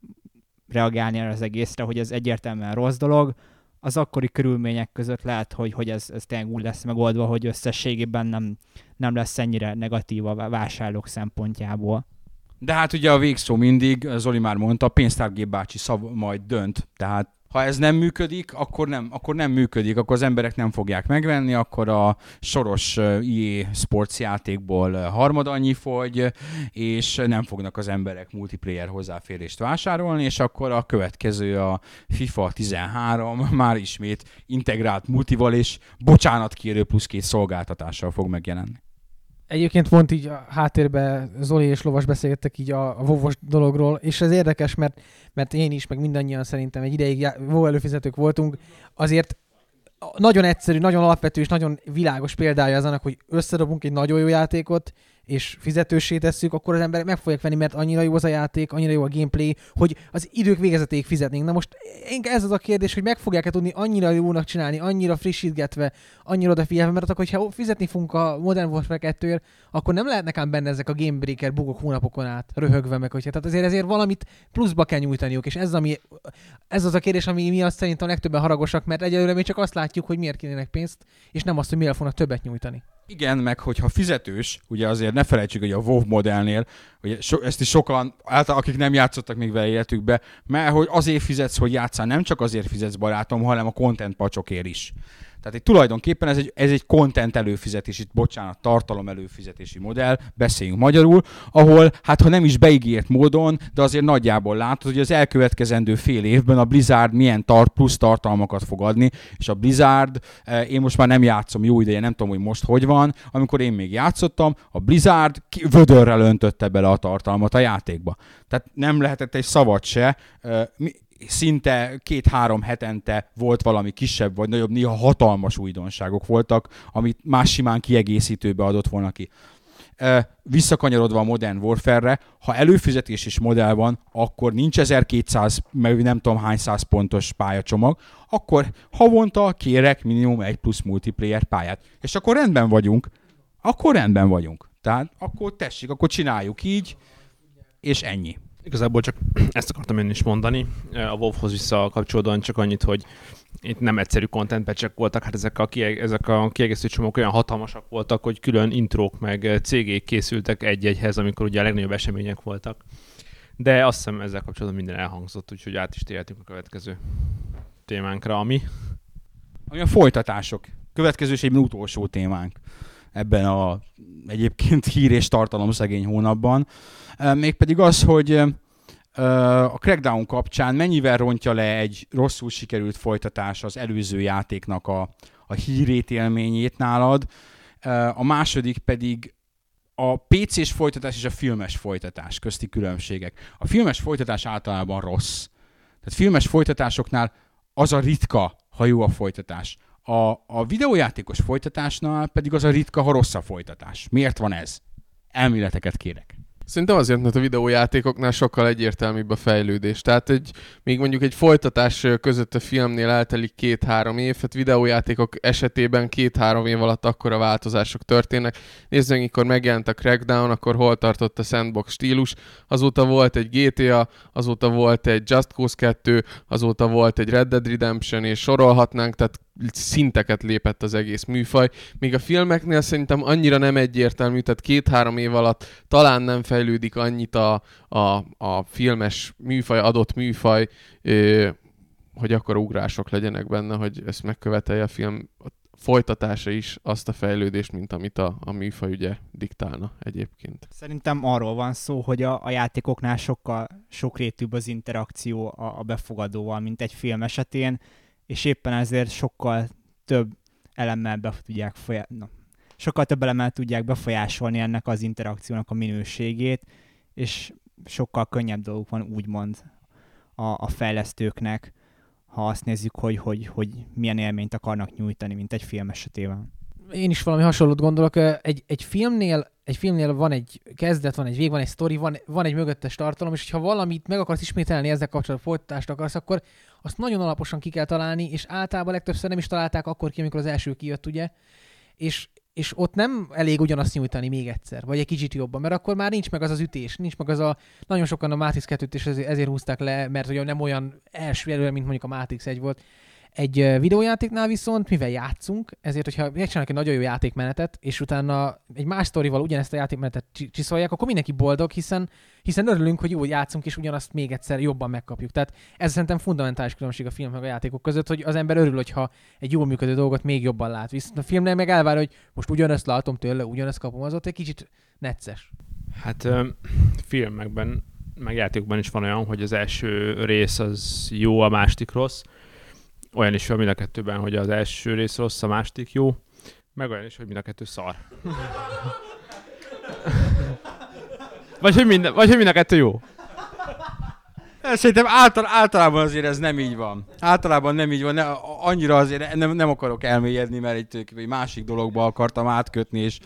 reagálni erre az egészre, hogy ez egyértelműen rossz dolog, az akkori körülmények között lehet, hogy, hogy ez, ez tényleg úgy lesz megoldva, hogy összességében nem, nem lesz ennyire negatív a vásárlók szempontjából. De hát ugye a végszó mindig, Zoli már mondta, pénztárgép bácsi szav majd dönt. Tehát ha ez nem működik, akkor nem, akkor nem működik, akkor az emberek nem fogják megvenni, akkor a soros EA Sports játékból harmad annyi fogy, és nem fognak az emberek multiplayer hozzáférést vásárolni, és akkor a következő a FIFA 13 már ismét integrált multival és bocsánat plusz két szolgáltatással fog megjelenni. Egyébként pont így a háttérben Zoli és Lovas beszélgettek így a, a vovos dologról, és ez érdekes, mert, mert én is, meg mindannyian szerintem egy ideig WoW előfizetők voltunk, azért nagyon egyszerű, nagyon alapvető és nagyon világos példája az annak, hogy összedobunk egy nagyon jó játékot, és fizetősé tesszük, akkor az emberek meg fogják venni, mert annyira jó az a játék, annyira jó a gameplay, hogy az idők végezetéig fizetnénk. Na most ez az a kérdés, hogy meg fogják-e tudni annyira jónak csinálni, annyira frissítgetve, annyira odafigyelve, mert akkor, hogyha fizetni fogunk a Modern Warfare 2 akkor nem lehet nekem benne ezek a gamebreaker bugok hónapokon át, röhögve meg, hogyha. Tehát azért ezért valamit pluszba kell nyújtaniuk, és ez, ami, ez az a kérdés, ami miatt szerintem a legtöbben haragosak, mert egyelőre még csak azt látjuk, hogy miért kénének pénzt, és nem azt, hogy miért fognak többet nyújtani. Igen, meg hogyha fizetős, ugye azért ne felejtsük, hogy a WoW modellnél, hogy so, ezt is sokan, által akik nem játszottak még vele életükbe, mert hogy azért fizetsz, hogy játszál, nem csak azért fizetsz barátom, hanem a content pacsokért is. Tehát egy, tulajdonképpen ez egy, ez egy content előfizetési, bocsánat, tartalom előfizetési modell, beszéljünk magyarul, ahol, hát ha nem is beígért módon, de azért nagyjából látod, hogy az elkövetkezendő fél évben a Blizzard milyen tart, plusz tartalmakat fog adni, és a Blizzard, eh, én most már nem játszom jó ideje, nem tudom, hogy most hogy van, amikor én még játszottam, a Blizzard vödörrel öntötte bele a tartalmat a játékba. Tehát nem lehetett egy szavat se. Szinte két-három hetente volt valami kisebb vagy nagyobb, néha hatalmas újdonságok voltak, amit más simán kiegészítőbe adott volna ki. Visszakanyarodva a Modern Warfare-re, ha előfizetés is modell van, akkor nincs 1200, meg nem tudom hány száz pontos pályacsomag, akkor havonta kérek minimum egy plusz multiplayer pályát. És akkor rendben vagyunk. Akkor rendben vagyunk. Tehát akkor tessék, akkor csináljuk így, és ennyi. Igazából csak ezt akartam én is mondani. A WoW-hoz visszakapcsolódóan csak annyit, hogy itt nem egyszerű content patch voltak, hát ezek a, kieg- ezek a kiegészítő csomók olyan hatalmasak voltak, hogy külön intrók meg cégék készültek egy-egyhez, amikor ugye a legnagyobb események voltak. De azt hiszem ezzel kapcsolatban minden elhangzott, úgyhogy át is térhetünk a következő témánkra, ami... Ami a folytatások. Következő és egy utolsó témánk ebben a egyébként hír és tartalom szegény hónapban. Mégpedig az, hogy a Crackdown kapcsán mennyivel rontja le egy rosszul sikerült folytatás az előző játéknak a, a hírét, élményét nálad. A második pedig a PC-s folytatás és a filmes folytatás közti különbségek. A filmes folytatás általában rossz. Tehát filmes folytatásoknál az a ritka, ha jó a folytatás. A, a videójátékos folytatásnál pedig az a ritka, ha rossz a folytatás. Miért van ez? Elméleteket kérek. Szerintem azért, mert a videójátékoknál sokkal egyértelműbb a fejlődés. Tehát egy, még mondjuk egy folytatás között a filmnél eltelik két-három év, hát videójátékok esetében két-három év alatt akkora változások történnek. Nézzük, amikor megjelent a Crackdown, akkor hol tartott a sandbox stílus, azóta volt egy GTA, azóta volt egy Just Cause 2, azóta volt egy Red Dead Redemption, és sorolhatnánk, tehát szinteket lépett az egész műfaj. Még a filmeknél szerintem annyira nem egyértelmű, tehát két-három év alatt talán nem fejlődik annyit a, a, a filmes műfaj, adott műfaj, hogy akkor ugrások legyenek benne, hogy ezt megkövetelje a film. folytatása is azt a fejlődést, mint amit a, a műfaj ugye diktálna egyébként. Szerintem arról van szó, hogy a, a játékoknál sokkal sokrétűbb az interakció a, a befogadóval, mint egy film esetén, és éppen ezért sokkal több elemmel be tudják folyá... no, sokkal több elemmel tudják befolyásolni ennek az interakciónak a minőségét, és sokkal könnyebb dolguk van úgymond a, a fejlesztőknek, ha azt nézzük, hogy, hogy, hogy milyen élményt akarnak nyújtani, mint egy film esetében. Én is valami hasonlót gondolok. Egy, egy filmnél egy filmnél van egy kezdet, van egy vég, van egy sztori, van, van egy mögöttes tartalom, és ha valamit meg akarsz ismételni ezzel kapcsolatban, folytatást akarsz, akkor azt nagyon alaposan ki kell találni, és általában legtöbbször nem is találták akkor ki, amikor az első kijött, ugye? És és ott nem elég ugyanazt nyújtani még egyszer, vagy egy kicsit jobban, mert akkor már nincs meg az az ütés, nincs meg az a, nagyon sokan a Matrix 2-t is ezért, ezért húzták le, mert ugye nem olyan első előre, mint mondjuk a Matrix 1 volt, egy videójátéknál viszont, mivel játszunk, ezért, hogyha megcsinálnak egy nagyon jó játékmenetet, és utána egy más sztorival ugyanezt a játékmenetet csiszolják, akkor mindenki boldog, hiszen, hiszen örülünk, hogy jó játszunk, és ugyanazt még egyszer jobban megkapjuk. Tehát ez szerintem fundamentális különbség a film meg a játékok között, hogy az ember örül, hogyha egy jól működő dolgot még jobban lát. Viszont a filmnél meg elvár, hogy most ugyanezt látom tőle, ugyanezt kapom, az ott egy kicsit necces. Hát filmekben, meg játékokban is van olyan, hogy az első rész az jó, a másik rossz olyan is van mind a kettőben, hogy az első rész rossz, a másik jó, meg olyan is, hogy mind a kettő szar. vagy, hogy mind, vagy hogy mind a kettő jó. Szerintem által, általában azért ez nem így van. Általában nem így van. Ne, annyira azért nem, nem akarok elmélyedni, mert egy, egy másik dologba akartam átkötni, és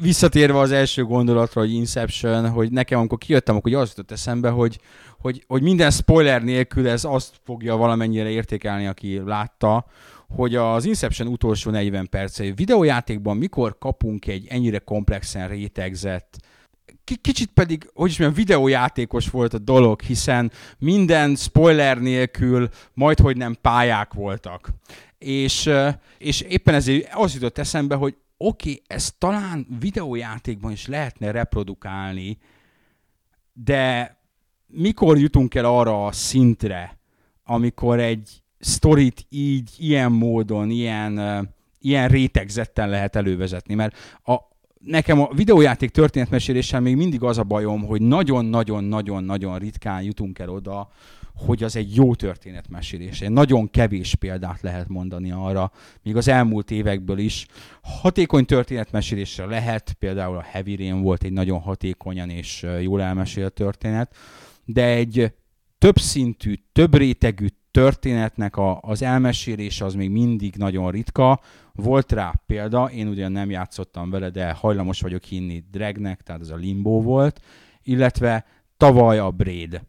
visszatérve az első gondolatra, hogy Inception, hogy nekem amikor kijöttem, akkor az jutott eszembe, hogy, hogy, hogy minden spoiler nélkül ez azt fogja valamennyire értékelni, aki látta, hogy az Inception utolsó 40 perce videójátékban mikor kapunk egy ennyire komplexen rétegzett kicsit pedig, hogy is mondjam, videójátékos volt a dolog, hiszen minden spoiler nélkül majd, hogy nem pályák voltak. És, és éppen ezért az jutott eszembe, hogy oké, okay, ezt talán videójátékban is lehetne reprodukálni, de mikor jutunk el arra a szintre, amikor egy sztorit így, ilyen módon, ilyen, ilyen rétegzetten lehet elővezetni, mert a, nekem a videójáték történetmeséléssel még mindig az a bajom, hogy nagyon-nagyon-nagyon-nagyon ritkán jutunk el oda, hogy az egy jó történetmesélés. Egy nagyon kevés példát lehet mondani arra, még az elmúlt évekből is. Hatékony történetmesélésre lehet, például a Heavy Rain volt egy nagyon hatékonyan és jól elmesélt történet, de egy többszintű, több rétegű történetnek a, az elmesélése az még mindig nagyon ritka. Volt rá példa, én ugyan nem játszottam vele, de hajlamos vagyok hinni Dragnek, tehát ez a Limbo volt, illetve tavaly a Braid,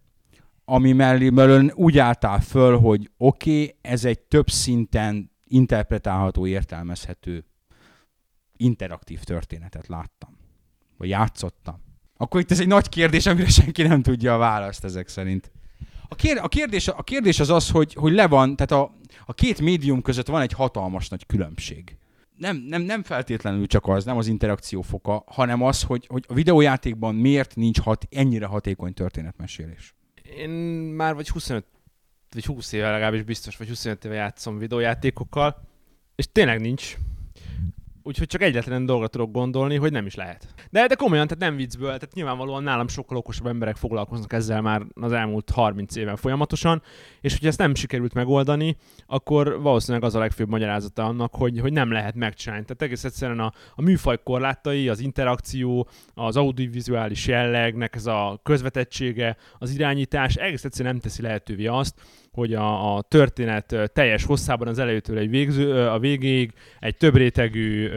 ami mellé úgy álltál föl, hogy oké, okay, ez egy több szinten interpretálható, értelmezhető interaktív történetet láttam. Vagy játszottam. Akkor itt ez egy nagy kérdés, amire senki nem tudja a választ ezek szerint. A, kér, a, kérdés, a kérdés az az, hogy, hogy le van, tehát a, a két médium között van egy hatalmas nagy különbség. Nem, nem, nem feltétlenül csak az, nem az interakció foka, hanem az, hogy, hogy a videójátékban miért nincs hat, ennyire hatékony történetmesélés. Én már vagy 25 vagy 20 éve legalábbis biztos, vagy 25 éve játszom videójátékokkal, és tényleg nincs. Úgyhogy csak egyetlen dolgot tudok gondolni, hogy nem is lehet. De, de komolyan, tehát nem viccből, tehát nyilvánvalóan nálam sokkal okosabb emberek foglalkoznak ezzel már az elmúlt 30 éven folyamatosan, és hogyha ezt nem sikerült megoldani, akkor valószínűleg az a legfőbb magyarázata annak, hogy, hogy nem lehet megcsinálni. Tehát egész egyszerűen a, a műfaj korlátai, az interakció, az audiovizuális jellegnek ez a közvetettsége, az irányítás egész egyszerűen nem teszi lehetővé azt, hogy a, a történet teljes hosszában az elejétől egy végző, a végéig egy több rétegű,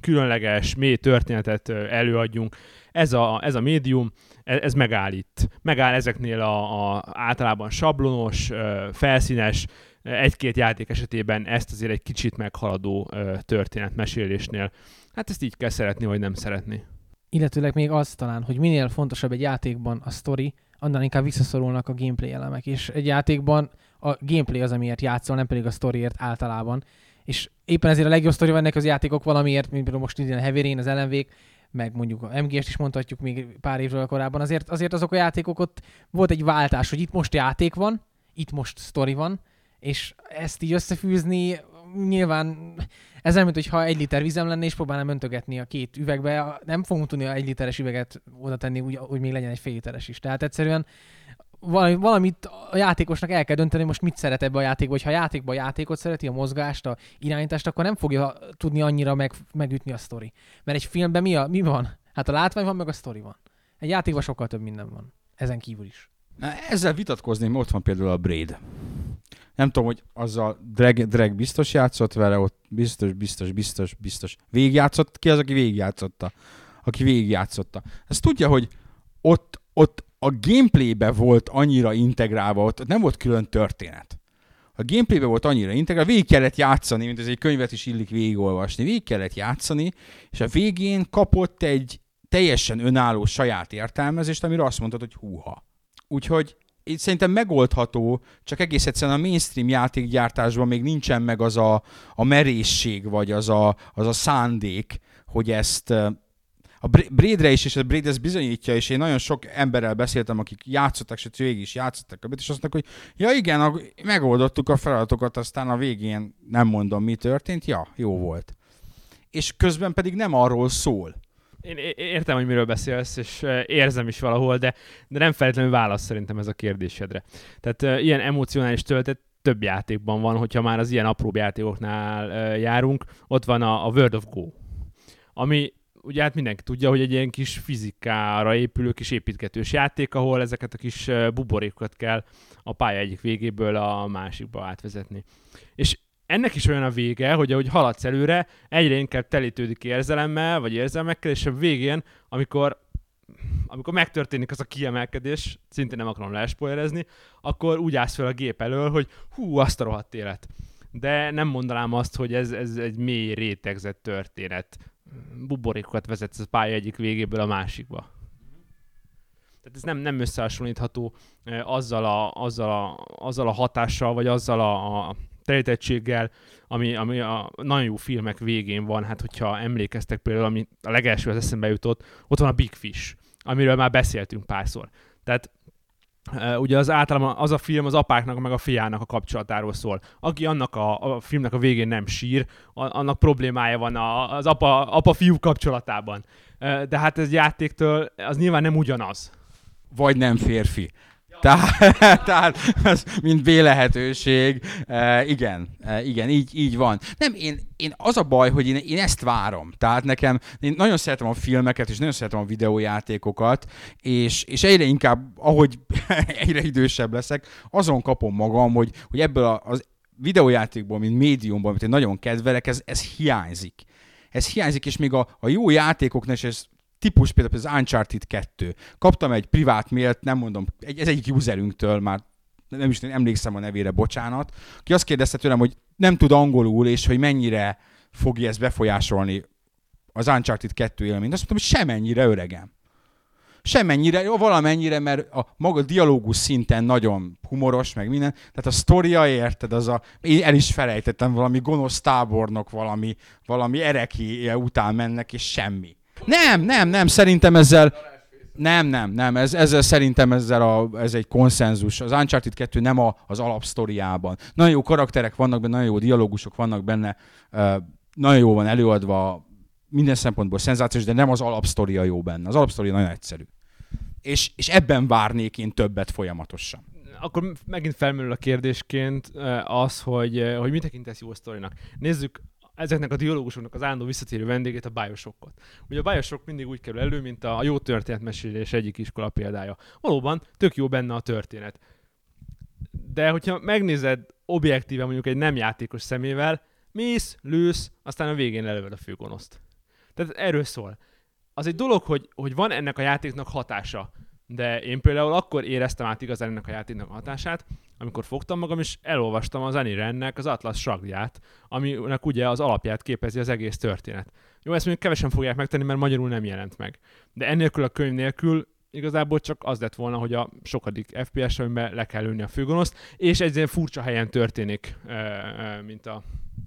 különleges, mély történetet előadjunk. Ez a, ez a médium, ez, ez megállít. Megáll ezeknél a, a általában sablonos, felszínes, egy-két játék esetében ezt azért egy kicsit meghaladó történetmesélésnél. Hát ezt így kell szeretni, vagy nem szeretni. Illetőleg még az talán, hogy minél fontosabb egy játékban a sztori, annál inkább visszaszorulnak a gameplay elemek. És egy játékban a gameplay az, amiért játszol, nem pedig a storyért általában. És éppen ezért a legjobb sztori vannak az játékok valamiért, mint például most idén a Heavy Rain, az ellenvég, meg mondjuk a MGS-t is mondhatjuk még pár évről korábban, azért, azért azok a játékok ott volt egy váltás, hogy itt most játék van, itt most sztori van, és ezt így összefűzni nyilván ez nem, mint hogyha egy liter vizem lenne, és próbálnám öntögetni a két üvegbe. Nem fogunk tudni a egy literes üveget oda tenni, úgy, hogy még legyen egy fél literes is. Tehát egyszerűen valami, valamit a játékosnak el kell dönteni, most mit szeret ebbe a játékba. Hogyha a játékba a játékot szereti, a mozgást, a irányítást, akkor nem fogja tudni annyira meg, megütni a sztori. Mert egy filmben mi, a, mi van? Hát a látvány van, meg a sztori van. Egy játékban sokkal több minden van. Ezen kívül is. Na, ezzel vitatkozni, ott van például a Braid. Nem tudom, hogy azzal Drag, Drag biztos játszott vele, ott biztos, biztos, biztos, biztos. Végigjátszott? Ki az, aki végigjátszotta? Aki végigjátszotta. Ezt tudja, hogy ott, ott a gameplaybe volt annyira integrálva, ott nem volt külön történet. A gameplaybe volt annyira integrálva, végig kellett játszani, mint ez egy könyvet is illik végigolvasni, végig kellett játszani, és a végén kapott egy teljesen önálló saját értelmezést, amire azt mondtad, hogy húha. Úgyhogy itt szerintem megoldható, csak egész egyszerűen a mainstream játékgyártásban még nincsen meg az a, a merészség, vagy az a, az a szándék, hogy ezt a Braidre is, és a Braid ezt bizonyítja, és én nagyon sok emberrel beszéltem, akik játszottak, és végig is játszottak, és azt mondták, hogy ja igen, megoldottuk a feladatokat, aztán a végén nem mondom, mi történt, ja, jó volt. És közben pedig nem arról szól. Én értem, hogy miről beszélsz, és érzem is valahol, de, de nem feltétlenül válasz szerintem ez a kérdésedre. Tehát ilyen emocionális töltet több játékban van, hogyha már az ilyen apróbb játékoknál járunk. Ott van a, a World of Go, ami ugye hát mindenki tudja, hogy egy ilyen kis fizikára épülő kis építgetős játék, ahol ezeket a kis buborékokat kell a pálya egyik végéből a másikba átvezetni. És ennek is olyan a vége, hogy ahogy haladsz előre, egyre inkább telítődik érzelemmel, vagy érzelmekkel, és a végén, amikor amikor megtörténik az a kiemelkedés, szintén nem akarom lespoilerezni, akkor úgy állsz fel a gép elől, hogy hú, azt a rohadt élet. De nem mondanám azt, hogy ez, ez egy mély rétegzett történet buborékokat vezetsz a pálya egyik végéből a másikba. Tehát ez nem, nem összehasonlítható azzal a, azzal, a, azzal a hatással, vagy azzal a, a telítettséggel, ami, ami a nagyon jó filmek végén van. Hát, hogyha emlékeztek például, ami a legelső az eszembe jutott, ott van a Big Fish, amiről már beszéltünk párszor. Tehát ugye az általában az a film az apáknak meg a fiának a kapcsolatáról szól. Aki annak a, a filmnek a végén nem sír, annak problémája van az apa, apa-fiú kapcsolatában. De hát ez játéktől az nyilván nem ugyanaz. Vagy nem férfi. Tehát, tehát az mint B lehetőség. E, igen, e, igen, így, így van. Nem, én, én az a baj, hogy én, én ezt várom. Tehát nekem, én nagyon szeretem a filmeket, és nagyon szeretem a videójátékokat, és, és egyre inkább, ahogy egyre idősebb leszek, azon kapom magam, hogy, hogy ebből a, az videójátékból, mint médiumból, amit én nagyon kedvelek, ez, ez hiányzik. Ez hiányzik, és még a, a jó játékoknak, és ez típus például az Uncharted 2. Kaptam egy privát mailt, nem mondom, egy, ez egyik userünktől már nem is emlékszem a nevére, bocsánat, ki azt kérdezte tőlem, hogy nem tud angolul, és hogy mennyire fogja ezt befolyásolni az Uncharted 2 élményt. Azt mondtam, hogy semennyire öregem. Semennyire, jó, valamennyire, mert a maga dialógus szinten nagyon humoros, meg minden. Tehát a sztoria, érted, az a... Én el is felejtettem, valami gonosz tábornok, valami, valami ereki után mennek, és semmi. Nem, nem, nem, szerintem ezzel... Nem, nem, nem, ez, ezzel szerintem ezzel a, ez egy konszenzus. Az Uncharted 2 nem a, az alapsztoriában. Nagyon jó karakterek vannak benne, nagyon jó dialógusok vannak benne, nagyon jó van előadva, minden szempontból szenzációs, de nem az alapsztoria jó benne. Az alapsztoria nagyon egyszerű. És, és ebben várnék én többet folyamatosan. Akkor megint felmerül a kérdésként az, hogy, hogy mit tekintesz jó sztorinak. Nézzük ezeknek a dialógusoknak az állandó visszatérő vendégét, a Bioshockot. Ugye a Bioshock mindig úgy kerül elő, mint a jó történetmesélés egyik iskola példája. Valóban tök jó benne a történet. De hogyha megnézed objektíven mondjuk egy nem játékos szemével, mész, lősz, aztán a végén előved a főgonoszt. Tehát erről szól. Az egy dolog, hogy, hogy van ennek a játéknak hatása, de én például akkor éreztem át igazán ennek a játéknak a hatását, amikor fogtam magam, és elolvastam az Anirennek az Atlas sagját, aminek ugye az alapját képezi az egész történet. Jó, ezt mondjuk kevesen fogják megtenni, mert magyarul nem jelent meg. De ennélkül a könyv nélkül igazából csak az lett volna, hogy a sokadik FPS, amiben le kell lőni a főgonoszt, és egy ilyen furcsa helyen történik, mint a,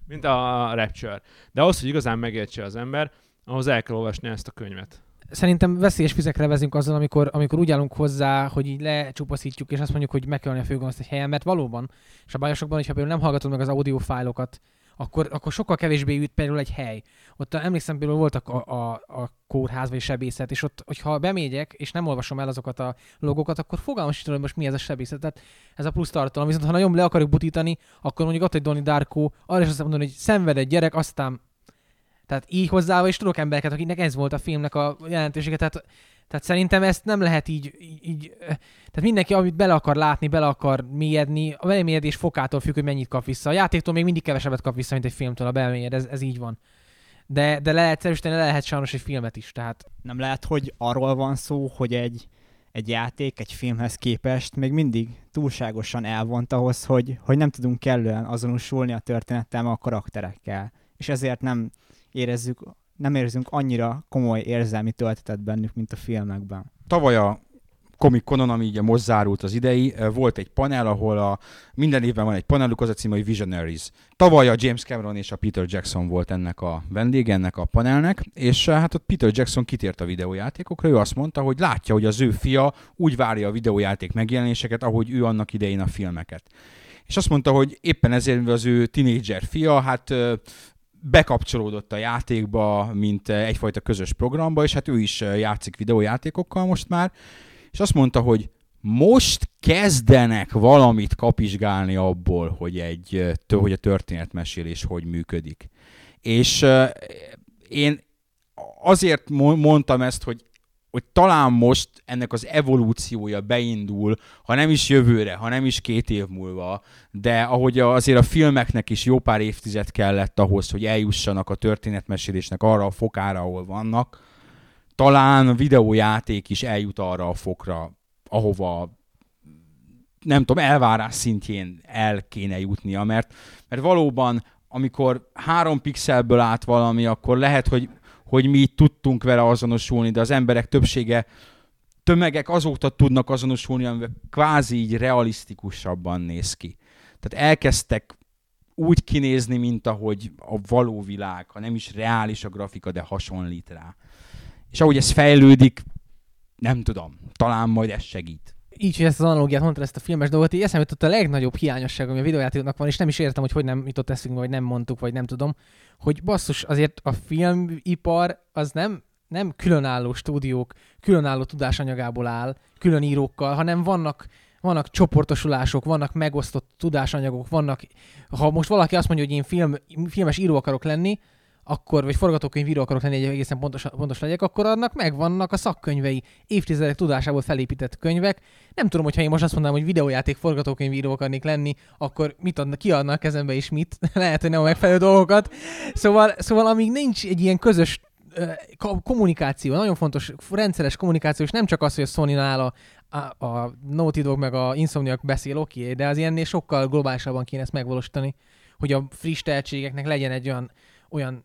mint a Rapture. De ahhoz, hogy igazán megértse az ember, ahhoz el kell olvasni ezt a könyvet szerintem veszélyes vizekre vezünk azzal, amikor, amikor úgy állunk hozzá, hogy így lecsupaszítjuk, és azt mondjuk, hogy meg kell a főgonoszt egy helyen, mert valóban, és a bajosokban, hogyha például nem hallgatod meg az audio fájlokat, akkor, akkor sokkal kevésbé jut például egy hely. Ott emlékszem, például voltak a, a, a kórház vagy sebészet, és ott, hogyha bemegyek, és nem olvasom el azokat a logókat, akkor tudom, hogy most mi ez a sebészet. Tehát ez a plusz tartalom. Viszont ha nagyon le akarjuk butítani, akkor mondjuk ott egy Donnie Darko, arra is azt mondani, hogy szenved egy gyerek, aztán tehát így hozzá, és tudok embereket, akiknek ez volt a filmnek a jelentősége. Tehát, tehát szerintem ezt nem lehet így, így, így, tehát mindenki, amit bele akar látni, bele akar mélyedni, a belemélyedés fokától függ, hogy mennyit kap vissza. A játéktól még mindig kevesebbet kap vissza, mint egy filmtől a belemélyed, ez, ez így van. De, de le lehet szerűsíteni, le lehet sajnos egy filmet is, tehát Nem lehet, hogy arról van szó, hogy egy, egy játék egy filmhez képest még mindig túlságosan elvont ahhoz, hogy, hogy nem tudunk kellően azonosulni a történettel, a karakterekkel. És ezért nem érezzük, nem érzünk annyira komoly érzelmi töltetet bennük, mint a filmekben. Tavaly a Comic Conon, ami ugye most zárult az idei, eh, volt egy panel, ahol a, minden évben van egy paneluk, az a címe, hogy Visionaries. Tavaly a James Cameron és a Peter Jackson volt ennek a vendége, ennek a panelnek, és eh, hát ott Peter Jackson kitért a videójátékokra, ő azt mondta, hogy látja, hogy az ő fia úgy várja a videójáték megjelenéseket, ahogy ő annak idején a filmeket. És azt mondta, hogy éppen ezért az ő tinédzser fia, hát ö, bekapcsolódott a játékba, mint eh, egyfajta közös programba, és hát ő is eh, játszik videójátékokkal most már, és azt mondta, hogy most kezdenek valamit kapizsgálni abból, hogy, egy, eh, hogy a történetmesélés hogy működik. És én azért mo- mondtam ezt, hogy hogy talán most ennek az evolúciója beindul, ha nem is jövőre, ha nem is két év múlva, de ahogy azért a filmeknek is jó pár évtized kellett ahhoz, hogy eljussanak a történetmesélésnek arra a fokára, ahol vannak, talán a videójáték is eljut arra a fokra, ahova nem tudom, elvárás szintjén el kéne jutnia, mert, mert valóban, amikor három pixelből át valami, akkor lehet, hogy, hogy mi tudtunk vele azonosulni, de az emberek többsége, tömegek azóta tudnak azonosulni, amivel kvázi így realisztikusabban néz ki. Tehát elkezdtek úgy kinézni, mint ahogy a való világ, ha nem is reális a grafika, de hasonlít rá. És ahogy ez fejlődik, nem tudom, talán majd ez segít. Így, hogy ezt az analógiát mondta ezt a filmes dolgot, így eszembe jutott a legnagyobb hiányosság, ami a videójátékoknak van, és nem is értem, hogy hogy nem jutott eszünkbe, vagy nem mondtuk, vagy nem tudom, hogy basszus, azért a filmipar az nem, nem különálló stúdiók, különálló tudásanyagából áll, külön írókkal, hanem vannak vannak csoportosulások, vannak megosztott tudásanyagok, vannak, ha most valaki azt mondja, hogy én film, filmes író akarok lenni, akkor, vagy forgatókönyvíró akarok lenni, egy egészen pontos, pontos legyek, akkor annak megvannak a szakkönyvei, évtizedek tudásából felépített könyvek. Nem tudom, hogyha én most azt mondanám, hogy videójáték forgatókönyvíró akarnék lenni, akkor mit adnak, ki adnak kezembe és mit. Lehet, hogy nem a megfelelő dolgokat. Szóval, szóval amíg nincs egy ilyen közös kommunikáció, nagyon fontos rendszeres kommunikáció, és nem csak az, hogy a Sony-nál a, a, a Naughty Dog meg a Insomniac beszél, oké, okay, de az ilyennél sokkal globálisabban kéne ezt megvalósítani, hogy a friss tehetségeknek legyen egy olyan, olyan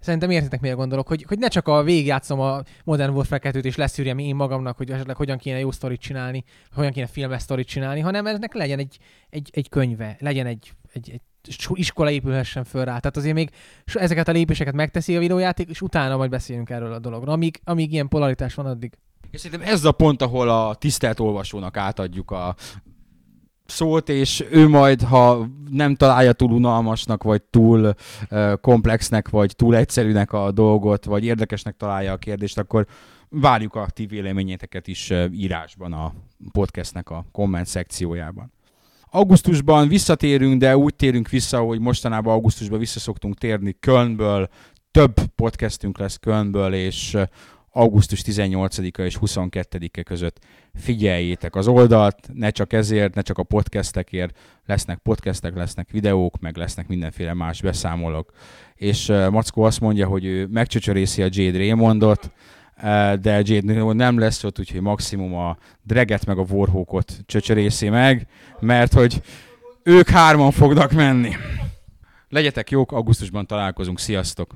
Szerintem értitek, mire gondolok, hogy, hogy ne csak a végigjátszom a Modern Warfare 2-t és leszűrjem én magamnak, hogy esetleg hogyan kéne jó sztorit csinálni, hogyan kéne filmes sztorit csinálni, hanem ennek legyen egy, egy, egy könyve, legyen egy, egy, egy iskola épülhessen föl rá. Tehát azért még ezeket a lépéseket megteszi a videójáték, és utána majd beszélünk erről a dologról. Amíg, amíg ilyen polaritás van addig. És szerintem ez a pont, ahol a tisztelt olvasónak átadjuk a szót, és ő majd, ha nem találja túl unalmasnak, vagy túl uh, komplexnek, vagy túl egyszerűnek a dolgot, vagy érdekesnek találja a kérdést, akkor várjuk a ti véleményeteket is írásban a podcastnek a komment szekciójában. Augusztusban visszatérünk, de úgy térünk vissza, hogy mostanában augusztusban visszaszoktunk térni Kölnből, több podcastünk lesz Kölnből, és augusztus 18-a és 22-e között figyeljétek az oldalt, ne csak ezért, ne csak a podcastekért, lesznek podcastek, lesznek videók, meg lesznek mindenféle más beszámolók. És uh, Mackó azt mondja, hogy ő megcsöcsörészi a Jade Raymondot, uh, de Jade nem lesz ott, úgyhogy maximum a Dreget meg a Warhawkot csöcsörészi meg, mert hogy ők hárman fognak menni. Legyetek jók, augusztusban találkozunk, sziasztok!